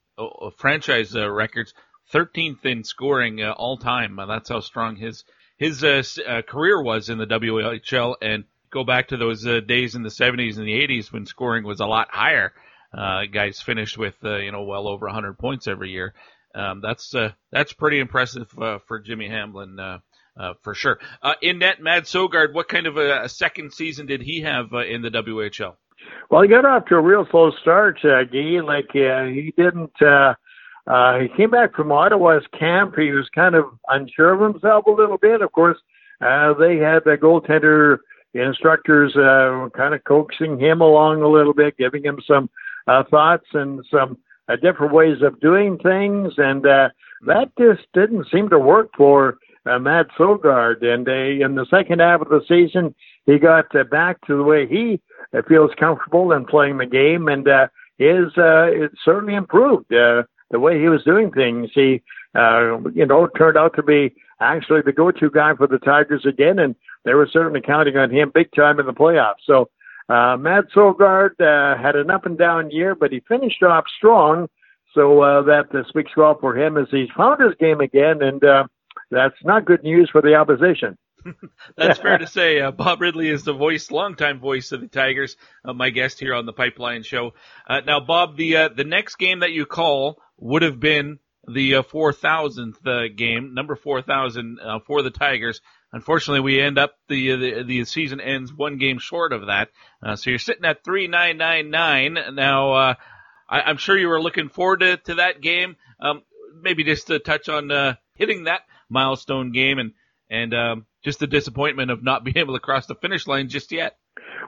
franchise uh, records, 13th in scoring uh, all time. Uh, that's how strong his his uh, uh, career was in the WHL, and go back to those uh, days in the 70s and the 80s when scoring was a lot higher. Uh, guys finished with you know well over 100 points every year. Um, that's that's pretty impressive for Jimmy Hamblin. Uh, uh, for sure. In net, Mad Sogaard, what kind of a, a second season did he have in the WHL? Well, he got off to a real slow start, uh, Guy. Like uh, he didn't. Uh, uh, he came back from Ottawa's camp. He was kind of unsure of himself a little bit. Of course, uh, they had the goaltender instructors uh, kind of coaxing him along a little bit, giving him some uh, thoughts and some uh, different ways of doing things, and uh, that just didn't seem to work for uh, Matt Sogaard. And uh, in the second half of the season, he got uh, back to the way he uh, feels comfortable in playing the game, and uh, his uh, it certainly improved uh, the way he was doing things. He, uh, you know, turned out to be actually the go-to guy for the Tigers again, and they were certainly counting on him big time in the playoffs. So uh, Matt Sogaard uh, had an up and down year, but he finished off strong. So uh, that uh, speaks well for him as he's found his game again, and uh, that's not good news for the opposition. <laughs> That's fair to <laughs> say. Uh, Bob Ridley is the voice, longtime voice of the Tigers, uh, my guest here on the Pipeline Show. Uh, now, Bob, the uh, the next game that you call would have been the uh, 4,000th uh, game, number 4,000 uh, for the Tigers. Unfortunately, we end up the the, the season ends one game short of that. Uh, so you're sitting at 3999 now. Uh, I, I'm sure you were looking forward to, to that game. Um, maybe just to touch on uh, hitting that milestone game and and um, just the disappointment of not <laughs> being able to cross the finish line just yet.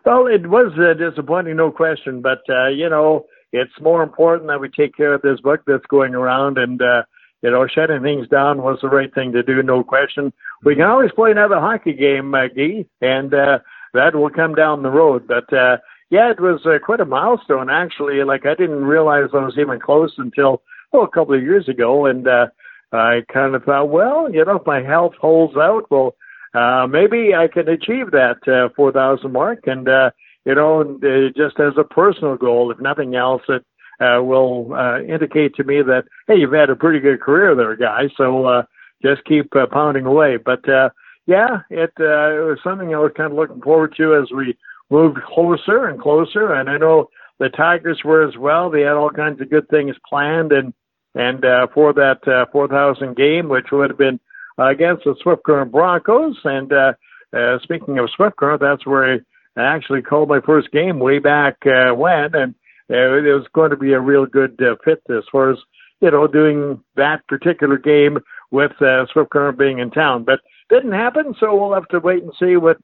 Well, it was uh, disappointing, no question. But uh, you know, it's more important that we take care of this book that's going around, and uh, you know, shutting things down was the right thing to do, no question. We can always play another hockey game, uh, Guy, and uh, that will come down the road. But uh, yeah, it was uh, quite a milestone actually. Like I didn't realize I was even close until oh, a couple of years ago, and uh, I kind of thought, well, you know, if my health holds out, well, uh, maybe I can achieve that uh, 4,000 mark. And, uh, you know, uh, just as a personal goal, if nothing else, it uh, will uh, indicate to me that, hey, you've had a pretty good career there, guys. So uh, just keep uh, pounding away. But, uh, yeah, it, uh, it was something I was kind of looking forward to as we moved closer and closer. And I know the Tigers were as well. They had all kinds of good things planned. And, and uh, for that uh, 4,000 game, which would have been against the Swift Current Broncos. And uh, uh, speaking of Swift Current, that's where I actually called my first game way back uh, when, and it was going to be a real good fit as far as you know doing that particular game with Swift Current being in town. But didn't happen, so we'll have to wait and see what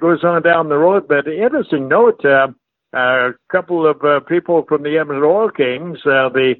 goes on down the road. But interesting note. Uh, a couple of uh, people from the Edmonton Oil Kings, uh, the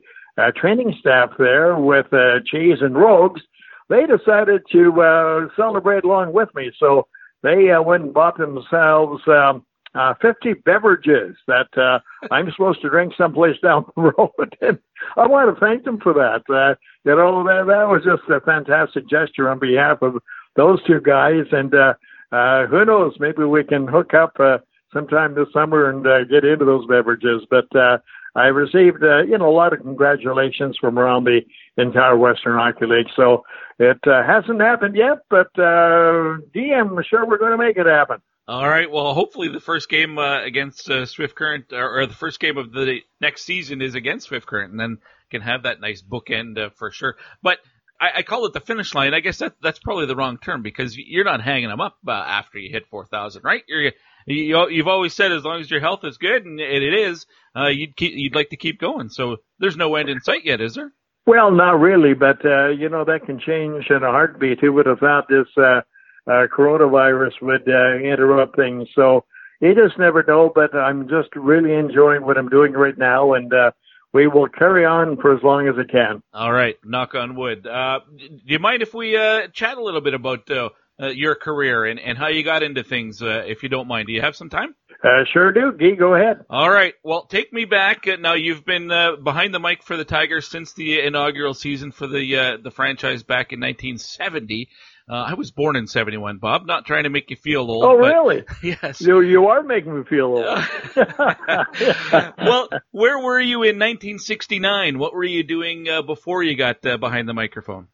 training staff there with Cheese and Rogues, they decided to uh, celebrate along with me. So they uh, went and bought themselves um, uh, 50 beverages that uh, I'm supposed to drink someplace <laughs> down the road. And I want to thank them for that. Uh, you know, that, that was just a fantastic gesture on behalf of those two guys. And uh, uh, who knows, maybe we can hook up uh, sometime this summer and uh, get into those beverages. But uh, I received, uh, you know, a lot of congratulations from around the entire Western Hockey League. So it uh, hasn't happened yet, but uh, DM, I'm sure we're going to make it happen. All right. Well, hopefully the first game uh, against uh, Swift Current, or, or the first game of the next season is against Swift Current, and then can have that nice bookend uh, for sure. But I, I call it the finish line. I guess that that's probably the wrong term because you're not hanging them up uh, after you hit 4,000, right? You're you, you've always said as long as your health is good, and it is, uh, you'd keep, you'd like to keep going. So there's no end in sight yet, is there? Well, not really, but uh, you know that can change in a heartbeat. Who would have thought this uh, uh, coronavirus would uh, interrupt things? So you just never know. But I'm just really enjoying what I'm doing right now, and uh, we will carry on for as long as it can. All right, knock on wood. Uh, do you mind if we uh, chat a little bit about uh, uh, your career and, and how you got into things, uh, if you don't mind? Do you have some time? Uh, sure do. Gee, go ahead. All right. Well, take me back. Uh, now you've been uh, behind the mic for the Tigers since the inaugural season for the uh, the franchise back in 1970. Uh, I was born in 71, Bob. Not trying to make you feel old. Oh, really? <laughs> Yes. You you are making me feel old. <laughs> well, where were you in 1969? What were you doing uh, before you got uh, behind the microphone?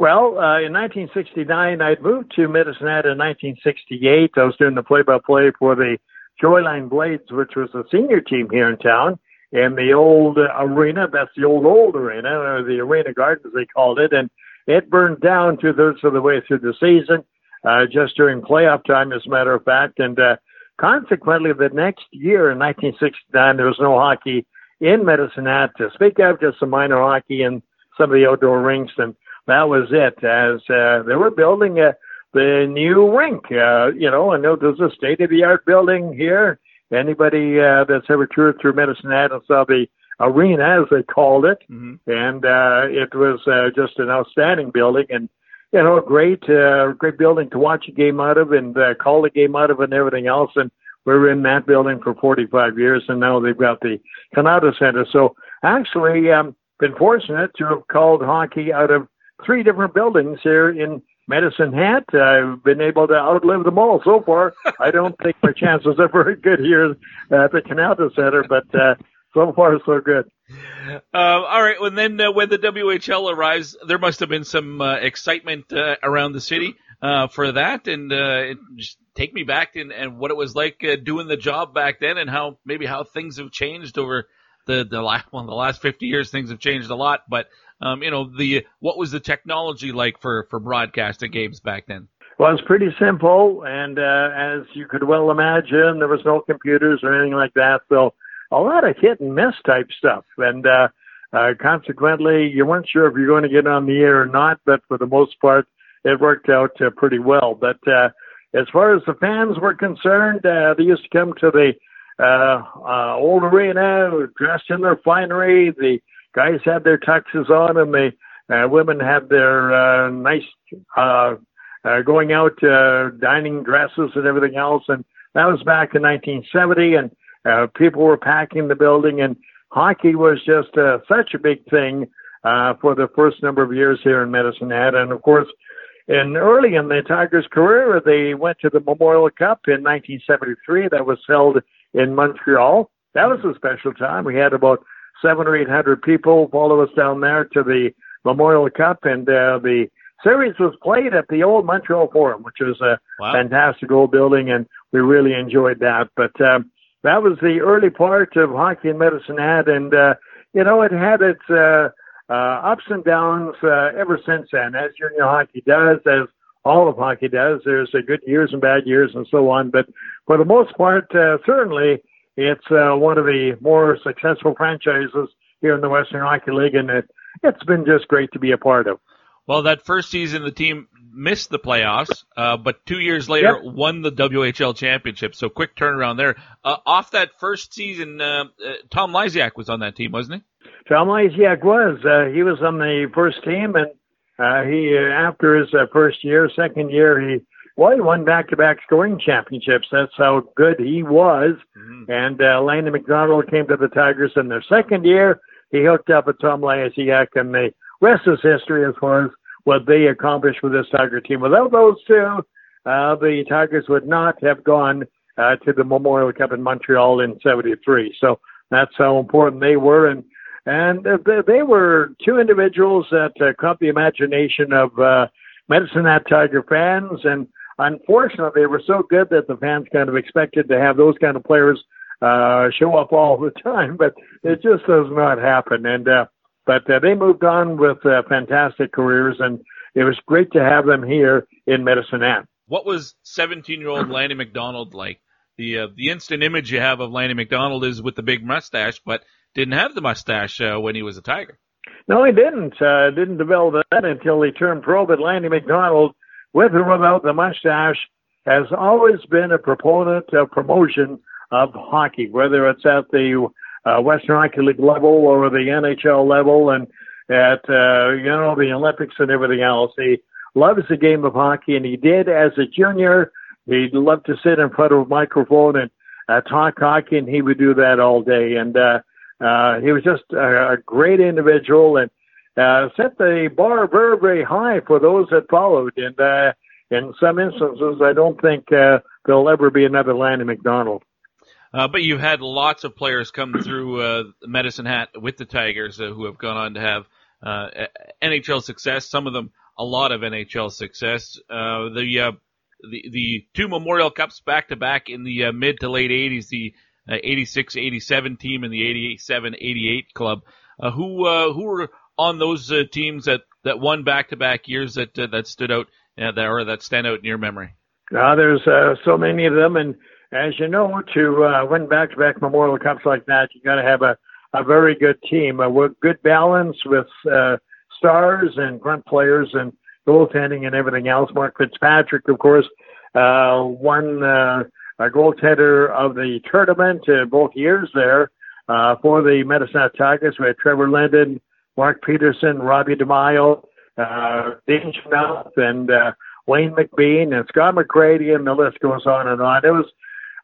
Well, uh, in 1969, I'd moved to Medicine Hat in 1968. I was doing the play-by-play for the Joyline Blades, which was a senior team here in town, and the old arena. That's the old old arena, or the arena gardens they called it, and it burned down two thirds of the way through the season, uh, just during playoff time, as a matter of fact, and uh, consequently, the next year in 1969, there was no hockey in Medicine Hat to speak of, just some minor hockey in some of the outdoor rinks, and that was it. As uh, they were building a the new rink. Uh, you know, I know there's a state of the art building here. Anybody uh, that's ever toured through Medicine Hat and saw the arena, as they called it, mm-hmm. and uh, it was uh, just an outstanding building and you know, great, uh, great building to watch a game out of and uh, call the game out of and everything else. And we were in that building for 45 years, and now they've got the Canalta Center. So actually, um, been fortunate to have called hockey out of three different buildings here in Medicine Hat. I've been able to outlive them all so far. I don't think my chances are very good here at the Canalta Center, but uh, so far so good. Uh, all right. And then uh, when the WHL arrives, there must have been some uh, excitement uh, around the city uh, for that. And uh, it, just take me back and, and what it was like doing the job back then, and how maybe how things have changed over the the last <laughs> well, the last 50 years things have changed a lot, but um, you know the what was the technology like for for broadcasting games back then? Well, it's pretty simple, and uh, as you could well imagine, there was no computers or anything like that, so a lot of hit and miss type stuff, and uh, uh, consequently, you weren't sure if you're going to get on the air or not. But for the most part, it worked out uh, pretty well. But uh, as far as the fans were concerned, uh, they used to come to the uh, uh, old arena dressed in their finery. The guys had their tuxes on, and the uh, women had their uh, nice uh, uh, going out uh, dining dresses and everything else. And that was back in 1970, and uh, people were packing the building, and hockey was just uh, such a big thing uh, for the first number of years here in Medicine Hat. And of course, in early in the Tigers' career, they went to the Memorial Cup in 1973. That was held in Montreal. That was a special time. We had about seven or eight hundred people follow us down there to the Memorial Cup, and uh, the series was played at the old Montreal Forum, which was a wow. fantastic old building, and we really enjoyed that. But um, that was the early part of hockey in Medicine Hat, and uh, you know it had its uh, uh, ups and downs uh, ever since then, as junior hockey does, as all of hockey does. There's uh, good years and bad years and so on, but for the most part, uh, certainly it's uh, one of the more successful franchises here in the Western Hockey League, and it, it's been just great to be a part of. Well, that first season, the team missed the playoffs, uh, but two years later yep. won the WHL championship. So quick turnaround there. Uh, off that first season, uh, uh, Tom Lysiak was on that team, wasn't he? Tom Lysiak was. Uh, he was on the first team, and uh, he after his uh, first year, second year, he well, he won back-to-back scoring championships. That's how good he was. Mm-hmm. And uh, Lanny McDonald came to the Tigers in their second year. He hooked up with Tom Lysiak, and the rest is history as far as what they accomplished with this Tiger team. Without those two, uh, the Tigers would not have gone uh, to the Memorial Cup in Montreal in '73. So that's how important they were, and and they were two individuals that uh, caught the imagination of uh, Medicine Hat Tiger fans, and unfortunately, they were so good that the fans kind of expected to have those kind of players uh, show up all the time, but it just does not happen. And uh, but uh, they moved on with uh, fantastic careers, and it was great to have them here in Medicine Hat. What was 17-year-old Lanny McDonald like? The uh, the instant image you have of Lanny McDonald is with the big mustache, but didn't have the mustache uh, when he was a Tiger. No, he didn't. Uh, didn't develop that until he turned pro. But Lanny McDonald, with or without the mustache, has always been a proponent of promotion of hockey, whether it's at the uh, Western Hockey League level or the NHL level and at, uh, you know, the Olympics and everything else. He loves the game of hockey and he did as a junior. He loved to sit in front of a microphone and uh, talk hockey and he would do that all day. And, uh, uh, he was just a, a great individual and, uh, set the bar very, very high for those that followed. And, uh, in some instances, I don't think, uh, there'll ever be another Lanny McDonald. Uh, but you've had lots of players come through uh, Medicine Hat with the Tigers uh, who have gone on to have uh, NHL success. Some of them a lot of NHL success. Uh, the uh, the the two Memorial Cups back to back in the uh, mid to late 80s, the 86 87 team and the 87 88 club. Uh, who uh, who were on those uh, teams that, that won back to back years that uh, that stood out uh, that or that stand out in your memory? Uh, there's uh, so many of them, and as you know, to uh, win back-to-back Memorial Cups like that, you got to have a, a very good team, a good balance with uh, stars and grunt players and goaltending and everything else. Mark Fitzpatrick, of course, uh, won uh, a goaltender of the tournament uh, both years there uh, for the Medicine Tigers. We had Trevor Linden, Mark Pederson, Robbie DiMaio, uh, Dean Chynoweth, and uh, Wayne McBean, and Scott McCrady, and the list goes on and on. It was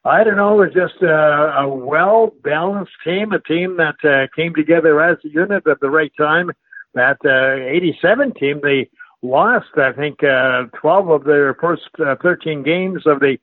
I don't know. It was just a, a well balanced team, a team that uh, came together as a unit at the right time. That uh, 87 team, they lost, I think, uh, 12 of their first uh, 13 games of the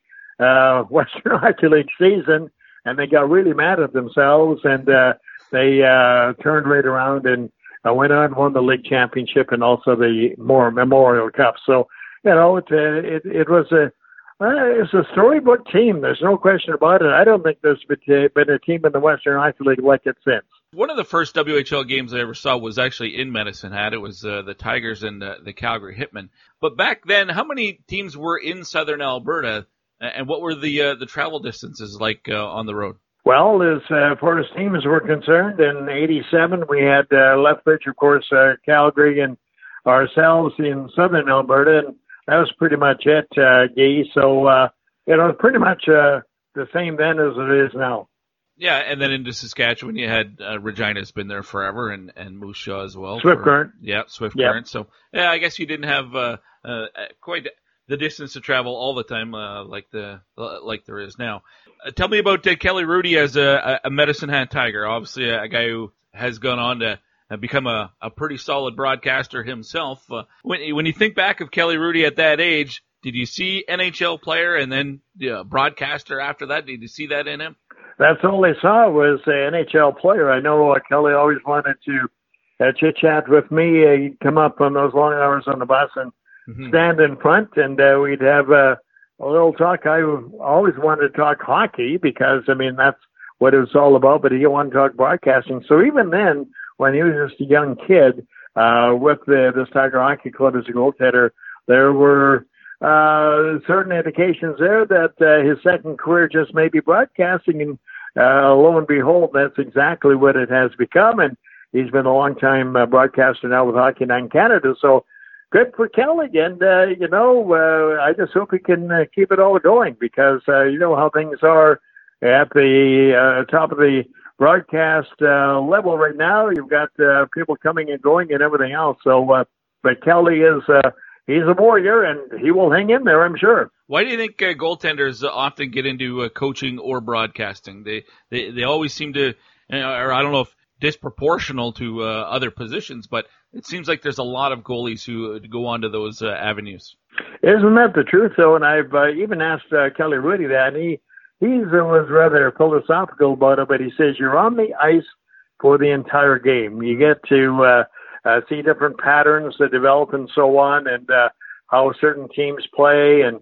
uh, <laughs> Western Hockey League season, and they got really mad at themselves, and uh, they uh, turned right around and uh, went on and won the league championship and also the more Memorial Cup. So, you know, it, it, it was a uh, it's a storybook team. There's no question about it. I don't think there's been a team in the Western Hockey League like it since. One of the first WHL games I ever saw was actually in Medicine Hat. It was uh, the Tigers and uh, the Calgary Hitmen. But back then, how many teams were in Southern Alberta, and what were the uh, the travel distances like uh, on the road? Well, as uh, far as teams were concerned, in '87 we had uh, Lethbridge, of course, uh, Calgary, and ourselves in Southern Alberta, and that was pretty much it, uh, Gee. So uh, you know, pretty much uh, the same then as it is now. Yeah, and then into Saskatchewan, you had uh, Regina's been there forever, and and Moose Jaw as well. Swift for- Current. Yeah, Swift Yep. Current. So yeah, I guess you didn't have uh, uh, quite the distance to travel all the time uh, like the like there is now. Uh, tell me about uh, Kelly Hrudey as a, a Medicine Hat Tiger. Obviously, a, a guy who has gone on to uh, become a, a pretty solid broadcaster himself. Uh, when when you think back of Kelly Hrudey at that age, did you see NHL player and then uh, broadcaster after that? Did you see that in him? That's all I saw was an NHL player. I know uh, Kelly always wanted to uh, chit chat with me. Uh, he'd come up on those long hours on the bus and stand in front, and uh, we'd have uh, a little talk. I always wanted to talk hockey because I mean that's what it was all about. But he wanted to talk broadcasting. So even then, when he was just a young kid uh, with the this Tiger Hockey Club as a goaltender, there were uh, certain indications there that uh, his second career just may be broadcasting, and uh, lo and behold, that's exactly what it has become. And he's been a long time uh, broadcaster now with Hockey Night in Canada. So good for Kelly, and uh, you know, uh, I just hope he can uh, keep it all going because uh, you know how things are at the uh, top of the broadcast uh, level right now. You've got uh, people coming and going and everything else. So, uh, but Kelly is uh, he's a warrior, and he will hang in there, I'm sure. Why do you think uh, goaltenders often get into uh, coaching or broadcasting? They they they always seem to, uh, or I don't know if disproportional to uh, other positions, but it seems like there's a lot of goalies who uh, go on to those uh, avenues. Isn't that the truth, though? And I've uh, even asked uh, Kelly Hrudey that, and he he was rather philosophical about it. But he says you're on the ice for the entire game. You get to uh, see different patterns that develop and so on, and how certain teams play and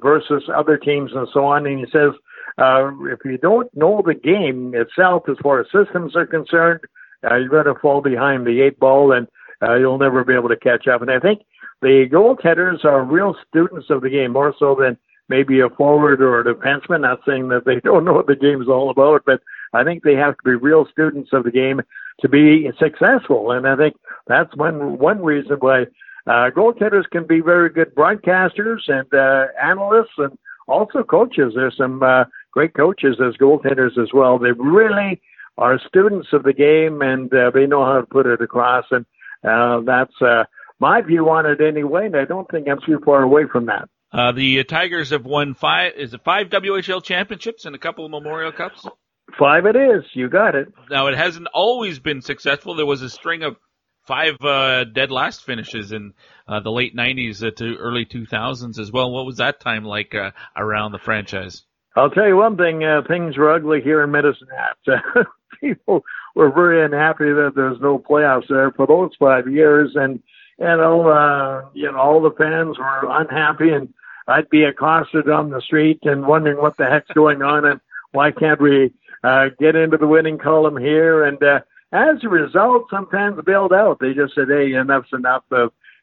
versus other teams and so on. And he says uh, if you don't know the game itself as far as systems are concerned, uh, you're going to fall behind the eight ball, and uh, you'll never be able to catch up. And I think the goaltenders are real students of the game, more so than maybe a forward or a defenseman. Not saying that they <laughs> don't know what the game's all about, but I think they have to be real students of the game to be successful. And I think that's one one reason why uh, goaltenders can be very good broadcasters and uh, analysts and also coaches. There's some uh, great coaches as goaltenders as well. They really are students of the game and uh, they know how to put it across. And uh, that's uh, my view on it anyway. And I don't think I'm too far away from that. Uh, the Tigers have won five. Is it five WHL championships and a couple of Memorial Cups? Five it is. You got it. Now it hasn't always been successful. There was a string of five uh, dead last finishes in uh, the late '90s uh, to early 2000s as well. What was that time like uh, around the franchise? I'll tell you one thing: uh, things were ugly here in Medicine Hat. <laughs> People were very unhappy that there's no playoffs there for those five years, and you know, uh, you know, all the fans were unhappy, and I'd be accosted on the street and wondering what the heck's going on and why can't we uh, get into the winning column here? And uh, as a result, some fans bailed out. They just said, "Hey, enough's enough.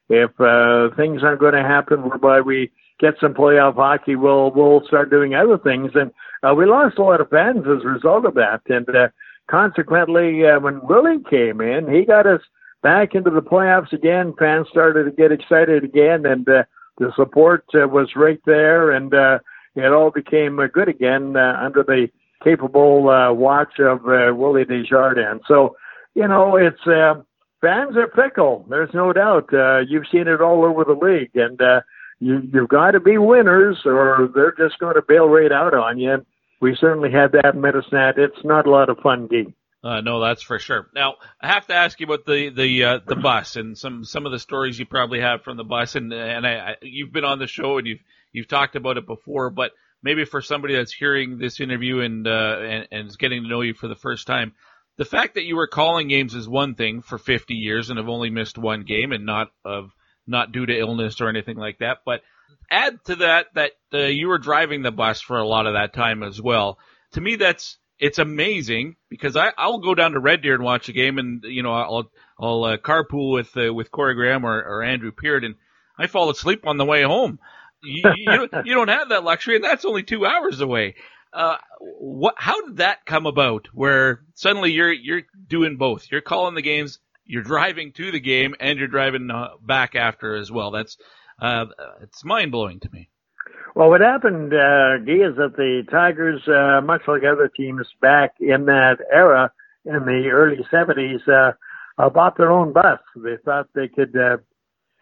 If uh, things aren't going to happen whereby we get some playoff hockey, we'll we'll start doing other things." And uh, we lost a lot of fans as a result of that. And uh, consequently, uh, when Willie came in, he got us back into the playoffs again. Fans started to get excited again, and uh, the support uh, was right there, and uh, it all became uh, good again uh, under the capable uh, watch of uh, Willie Desjardins. So, you know, it's uh, fans are fickle. There's no doubt. Uh, you've seen it all over the league, and uh, you, you've got to be winners, or they're just going to bail right out on you. And we certainly had that in Medicine. It's not a lot of fun, Gee. Uh, no, that's for sure. Now, I have to ask you about the the uh, the bus and some some of the stories you probably have from the bus. And and I, I, you've been on the show and you've you've talked about it before, but maybe for somebody that's hearing this interview and uh, and, and is getting to know you for the first time, the fact that you were calling games is one thing for 50 years and have only missed one game and not of not due to illness or anything like that. But add to that that uh, you were driving the bus for a lot of that time as well. To me, that's it's amazing because I I'll go down to Red Deer and watch a game, and you know I'll I'll uh, carpool with uh, with Corey Graham or, or Andrew Peart, and I fall asleep on the way home. You, you, don't, you don't have that luxury, and that's only two hours away. Uh, what? How did that come about? Where suddenly you're you're doing both. You're calling the games, you're driving to the game, and you're driving uh, back after as well. That's uh, it's mind blowing to me. Well, what happened, uh, Guy, is that the Tigers, uh, much like other teams back in that era, in the early 70s, uh, uh, bought their own bus. They thought they could uh,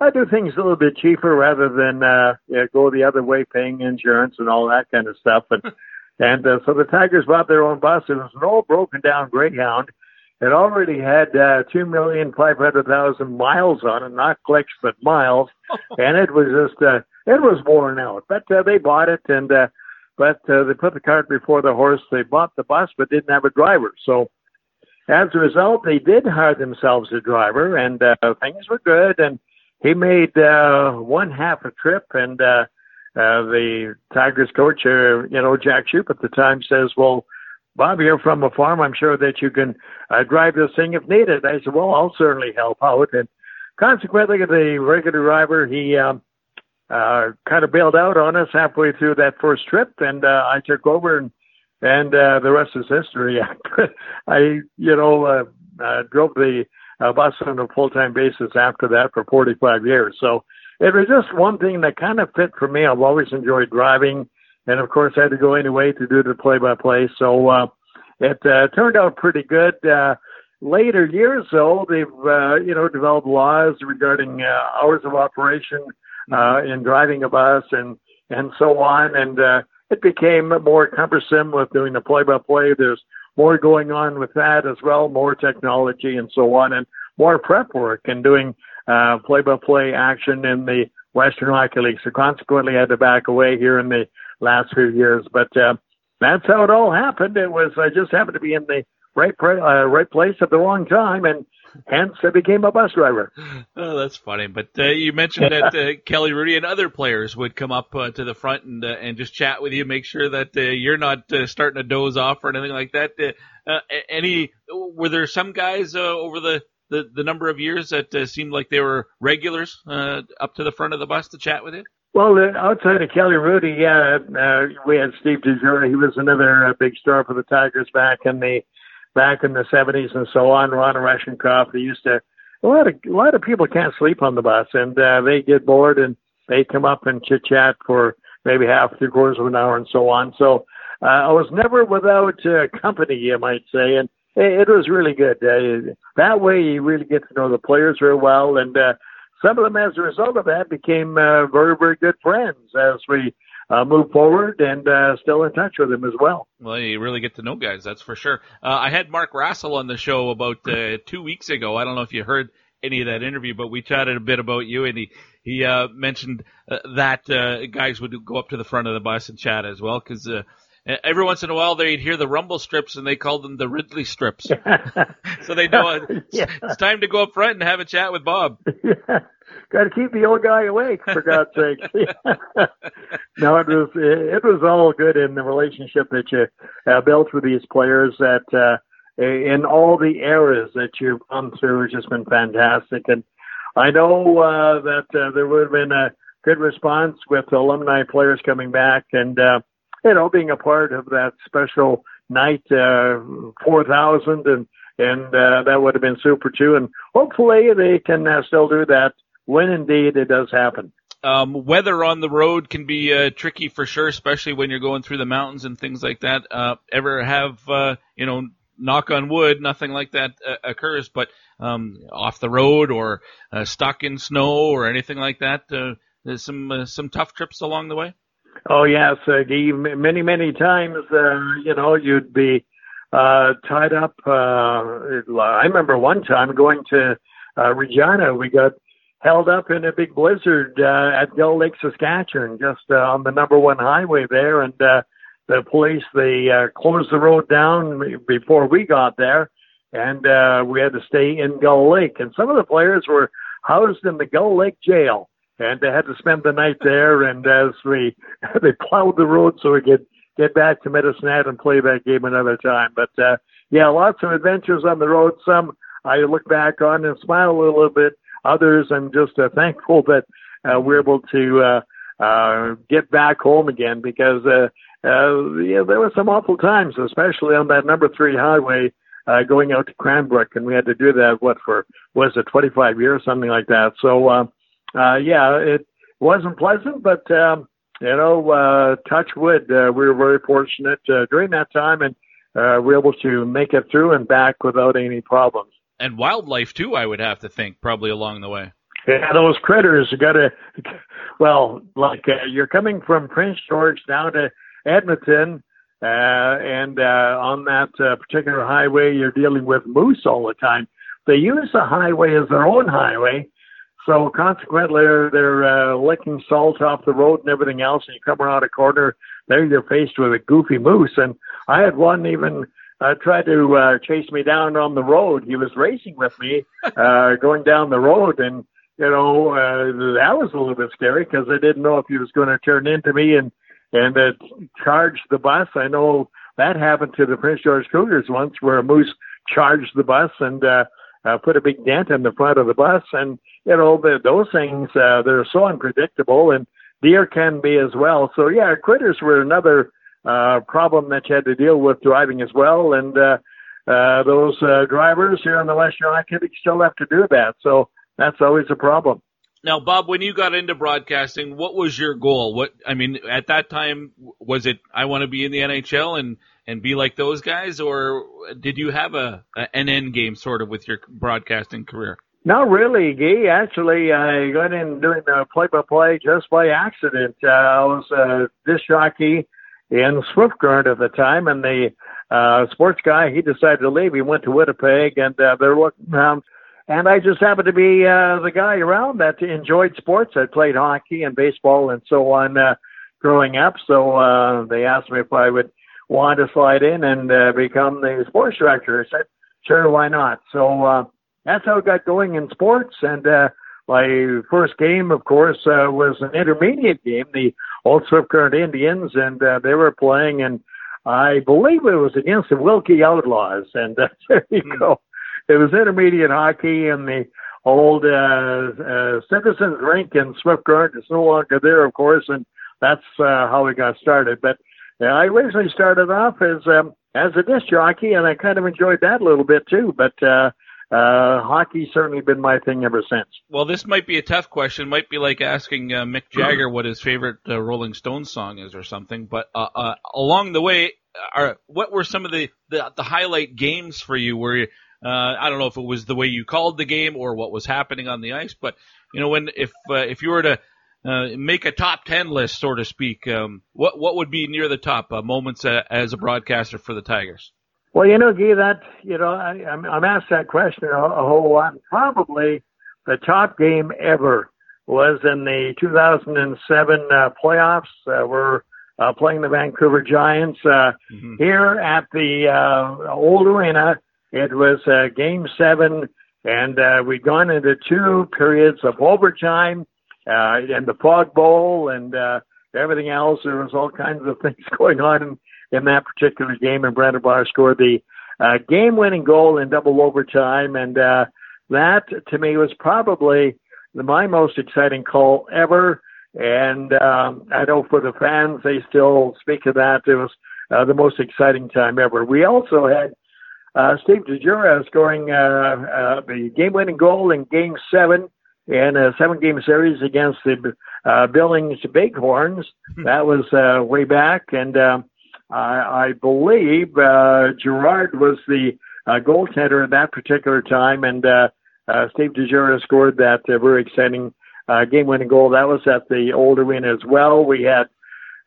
uh, do things a little bit cheaper rather than uh, yeah, go the other way, paying insurance and all that kind of stuff. And <laughs> and uh, so the Tigers bought their own bus. It was an old broken down Greyhound. It already had uh, two million five hundred thousand miles on it, not clicks but miles, <laughs> and it was just uh, it was worn out. But uh, they bought it, and uh, but uh, they put the cart before the horse. They bought the bus, but didn't have a driver. So as a result, they did hire themselves a driver, and uh, things were good. And he made uh, one half a trip, and uh, uh, the Tigers coach, uh, you know, Jack Shupe at the time says, "Well, Bob, you're from a farm. I'm sure that you can uh, drive this thing if needed." I said, "Well, I'll certainly help out." And consequently, the regular driver, he um, uh, kind of bailed out on us halfway through that first trip, and uh, I took over and and uh, the rest is history. <laughs> I, you know, uh, uh, drove the uh, bus on a full-time basis after that for 45 years. So it was just one thing that kind of fit for me. I've always enjoyed driving, and of course, I had to go anyway to do the play-by-play. So uh, it uh, turned out pretty good. Uh, later years, though, they've uh, you know developed laws regarding uh, hours of operation uh, in driving a bus and and so on, and uh, it became more cumbersome with doing the play-by-play. There's more going on with that as well, more technology and so on, and more prep work and doing uh, play-by-play action in the Western Hockey League. So consequently, I had to back away here in the last few years. But uh, that's how it all happened. It was I just happened to be in the right uh, right place at the wrong time, and hence I became a bus driver. <laughs> Oh, that's funny. But uh, you mentioned that uh, <laughs> Kelly Hrudey and other players would come up uh, to the front and uh, and just chat with you, make sure that uh, you're not uh, starting to doze off or anything like that. Any were there some guys uh, over the, the the number of years that uh, seemed like they were regulars uh, up to the front of the bus to chat with you? Well, outside of Kelly Hrudey, yeah, uh, we had Steve DeJour. He was another uh, big star for the Tigers back in the back in the seventies and so on. Ron Oreschenkopf. They used to a lot of a lot of people can't sleep on the bus, and uh, they get bored and they come up and chit chat for maybe half, three quarters of an hour, and so on. So uh, I was never without uh, company, you might say, and it, it was really good. Uh, that way, you really get to know the players very well, and uh, some of them, as a result of that, became uh, very, very good friends as we uh, move forward and uh, still in touch with them as well. Well, you really get to know guys, that's for sure. Uh, I had Mark Rassell on the show about uh, two weeks ago. I don't know if you heard any of that interview, but we chatted a bit about you, and he he uh, mentioned uh, that uh, guys would go up to the front of the bus and chat as well because. Uh, Every once in a while, they'd hear the rumble strips, and they called them the Ridley strips. <laughs> so they know it's, Yeah. it's time to go up front and have a chat with Bob. Got to keep the old guy awake, for God's sake. <laughs> <laughs> no, it was it was all good in the relationship that you uh, built with these players. That uh, in all the eras that you've gone through has just been fantastic. And I know uh, that uh, there would have been a good response with alumni players coming back, and uh, you know being a part of that special night, uh, four thousand, and and uh, that would have been super too. And hopefully they can uh, still do that when indeed it does happen. Um, weather on the road can be uh, tricky for sure, especially when you're going through the mountains and things like that. Uh, ever have uh, you know, knock on wood, nothing like that uh, occurs, but um, off the road or uh, stuck in snow or anything like that. Uh, there's some uh, some tough trips along the way. Oh yes, uh, Guy, many many times uh, you know you'd be uh, tied up. Uh, I remember one time going to uh, Regina, we got held up in a big blizzard uh, at Gull Lake, Saskatchewan, just uh, on the number one highway there, and uh, the police they uh, closed the road down before we got there, and uh, we had to stay in Gull Lake. And some of the players were housed in the Gull Lake jail, and they had to spend the night there. And as we <laughs> they plowed the road so we could get back to Medicine Hat and play that game another time. But uh, yeah, lots of adventures on the road. Some I look back on and smile a little bit. Others, I'm just uh, thankful that uh, we're able to uh, uh, get back home again because uh, uh, yeah, there were some awful times, especially on that number three highway uh, going out to Cranbrook, and we had to do that what for was it 25 years, something like that. So uh, uh, yeah, it wasn't pleasant, but um, you know, uh, touch wood, uh, we were very fortunate uh, during that time, and uh, we were able to make it through and back without any problems. And wildlife too, I would have to think, probably along the way. Yeah, those critters got to. Well, like uh, you're coming from Prince George down to Edmonton, uh, and uh, on that uh, particular highway, you're dealing with moose all the time. They use the highway as their own highway, so consequently, they're, they're uh, licking salt off the road and everything else. And you come around a corner, there you're faced with a goofy moose. And I had one even uh, try to uh, chase me down on the road. He was racing with me, <laughs> uh, going down the road, and you know uh, that was a little bit scary because I didn't know if he was going to turn into me and and uh, charge the bus. I know that happened to the Prince George Cougars once, where a moose charged the bus and uh, uh, put a big dent in the front of the bus, and you know the, those things uh, they're so unpredictable, and deer can be as well. So yeah, critters were another uh, problem that you had to deal with driving as well, and uh, uh, those uh, drivers here in the Western Hockey still have to do that. So that's always a problem. Now, Bob, when you got into broadcasting, what was your goal? What I mean, at that time, was it I want to be in the NHL and and be like those guys, or did you have a, a an end game sort of with your broadcasting career? Not really, Guy. Actually, I got in doing the play-by-play just by accident. Uh, I was a disc jockey in Swift Current at the time, and the uh, sports guy he decided to leave. He went to Winnipeg, and uh, they're looking around. And I just happened to be uh, the guy around that enjoyed sports. I played hockey and baseball and so on uh, growing up. So uh, they asked me if I would want to slide in and uh, become the sports director. I said, sure, why not? So uh, that's how it got going in sports. And uh, my first game, of course, uh, was an intermediate game, the Old Swift Current Indians, and uh, they were playing, and I believe it was against the Wilkie Outlaws. And uh, <laughs> there you mm. go. It was intermediate hockey, and the old uh, uh, Citizens Rink in Swift Current is no longer there, of course, and that's uh, how we got started. But uh, I originally started off as um, as a disc jockey, and I kind of enjoyed that a little bit too. But uh, uh, hockey's certainly been my thing ever since. Well, this might be a tough question. Might be like asking uh, Mick Jagger what his favorite uh, Rolling Stones song is or something. But uh, uh, along the way, are what were some of the, the, the highlight games for you? Where you, uh, I don't know if it was the way you called the game or what was happening on the ice, but you know when if uh, if you were to uh, make a top ten list, so to speak. Um, what what would be near the top uh, moments uh, as a broadcaster for the Tigers? Well, you know, Guy, that you know, I, I'm, I'm asked that question a, a whole lot. Probably the top game ever was in the 2007 uh, playoffs. Uh, we're uh, playing the Vancouver Giants uh, mm-hmm. here at the uh, old arena. It was uh, Game Seven, and uh, we'd gone into two periods of overtime uh, and the Fog Bowl and uh, everything else. There was all kinds of <laughs> things going on in, in that particular game, and Brennan Bosch scored the uh, game-winning goal in double overtime, and uh, that to me was probably my most exciting call ever. And um, I know for the fans, they still speak of that. It was uh, the most exciting time ever. We also had uh, Steve DeJura scoring uh, uh, the game-winning goal in Game Seven in a seven game series against the uh, Billings Bighorns. Hmm. that was uh, way back. And uh, I, I believe uh, Gerard was the uh, goaltender at that particular time. And uh, uh, Steve DeJura scored that uh, very exciting uh, game winning goal. That was at the old arena as well. We had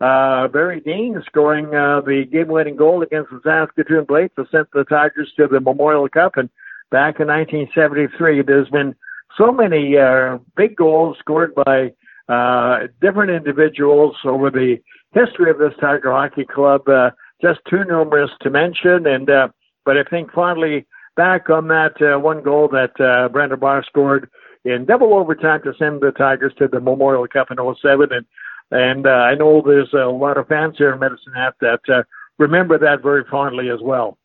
uh, Barry Dean scoring uh, the game winning goal against the Saskatoon Blades to send the Tigers to the Memorial Cup. And back in 1973, there's been so many uh, big goals scored by uh, different individuals over the history of this Tiger Hockey Club. Uh, just too numerous to mention. And uh, but I think fondly back on that uh, one goal that uh, Brennan Bosch scored in double overtime to send the Tigers to the Memorial Cup in 07. And And uh, I know there's a lot of fans here in Medicine Hat that uh, remember that very fondly as well.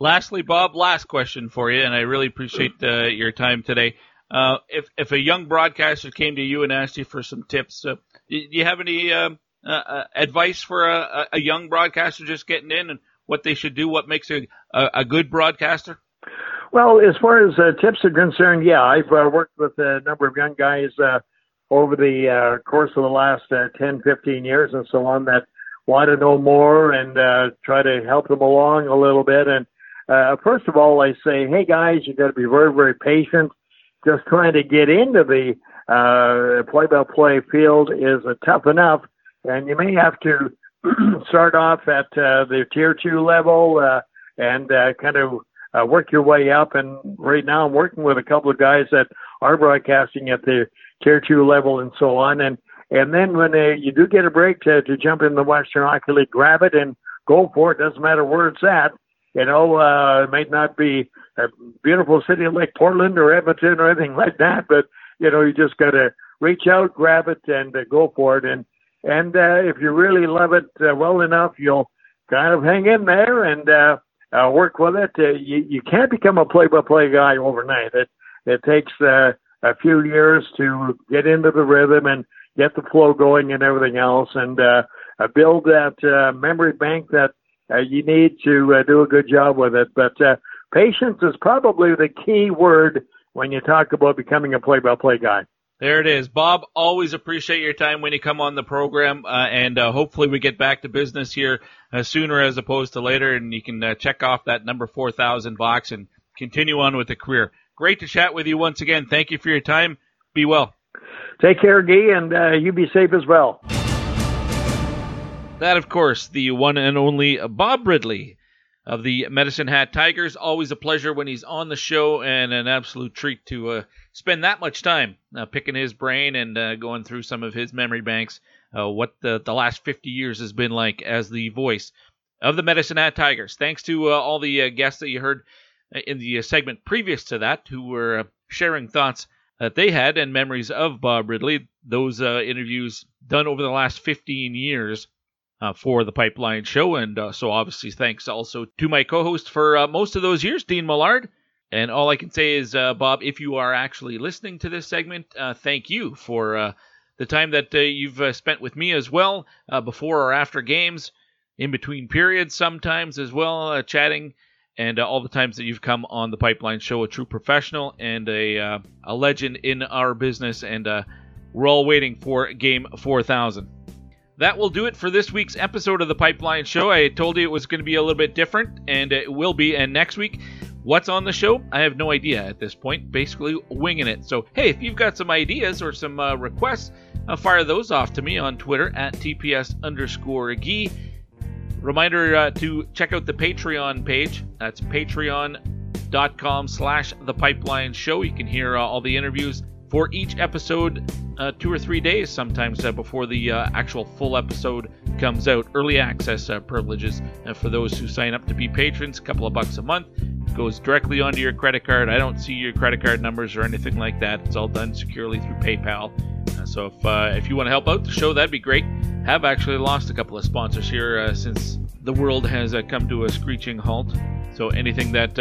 Lastly, Bob, last question for you, and I really appreciate uh, your time today. Uh, if if a young broadcaster came to you and asked you for some tips, uh, do you have any uh, uh, advice for a, a young broadcaster just getting in and what they should do? What makes a a, good broadcaster? Well, as far as uh, tips are concerned, yeah, I've uh, worked with a number of young guys uh, over the uh, course of the last uh, 10, 15 years and so on that want to know more and uh, try to help them along a little bit. And uh, first of all, I say, hey guys, you got to be very, very patient. Just trying to get into the uh, play-by-play field is uh, tough enough, and you may have to <clears throat> start off at uh, the tier two level uh, and uh, kind of uh, work your way up. And right now, I'm working with a couple of guys that are broadcasting at the tier two level and so on. And and then when uh, you do get a break to, to jump in the Western Hockey League, grab it and go for it. Doesn't matter where it's at. You know, uh, it might not be a beautiful city like Portland or Edmonton or anything like that, but you know, you just got to reach out, grab it, and uh, go for it. And and uh, if you really love it uh, well enough, you'll kind of hang in there and uh, uh, work with it. Uh, you you can't become a play-by-play guy overnight. It it takes uh, a few years to get into the rhythm and get the flow going and everything else, and uh, uh, build that uh, memory bank that uh, you need to uh, do a good job with it. But uh, patience is probably the key word when you talk about becoming a play-by-play guy. There it is, Bob. Always appreciate your time when you come on the program, uh, and uh, hopefully we get back to business here uh, sooner as opposed to later, and you can uh, check off that number four thousand box and continue on with the career. Great to chat with you once again. Thank you for your time. Be well. Take care, Guy, and uh, you be safe as well. That, of course, the one and only Bob Ridley of the Medicine Hat Tigers. Always a pleasure when he's on the show and an absolute treat to uh, spend that much time uh, picking his brain and uh, going through some of his memory banks, uh, what the, the last 50 years has been like as the voice of the Medicine Hat Tigers. Thanks to uh, all the uh, guests that you heard in the segment previous to that who were sharing thoughts that they had and memories of Bob Ridley. Those interviews done over the last 15 years uh, for the Pipeline Show. And uh, so, obviously, thanks also to my co host for uh, most of those years, Dean Millard. And all I can say is, uh, Bob, if you are actually listening to this segment, uh, thank you for uh, the time that you've spent with me as well, before or after games, in between periods sometimes as well, chatting, and all the times that you've come on the Pipeline Show, a true professional and a, a legend in our business. And we're all waiting for game 4000 that will do it for this week's episode of the Pipeline Show. I told you it was going to be a little bit different, and it will be. And next week, what's on the show? I have no idea at this point. Basically, winging it. So, hey, if you've got some ideas or some uh, requests, uh, fire those off to me on Twitter at TPS underscore Gee. Reminder uh, to check out the Patreon page. That's patreon.com slash the pipeline show. You can hear uh, all the interviews for each episode uh, two or three days sometimes uh, before the uh, actual full episode comes out. Early access uh, privileges uh, for those who sign up to be patrons, a couple of bucks a month. Goes directly onto your credit card. I don't see your credit card numbers or anything like that. It's all done securely through PayPal. Uh, so if if you want to help out the show, that'd be great. Have actually lost a couple of sponsors here since the world has come to a screeching halt. So anything that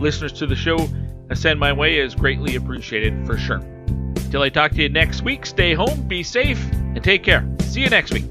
listeners to the show send my way is greatly appreciated for sure. Till I talk to you next week, stay home, be safe, and take care. See you next week.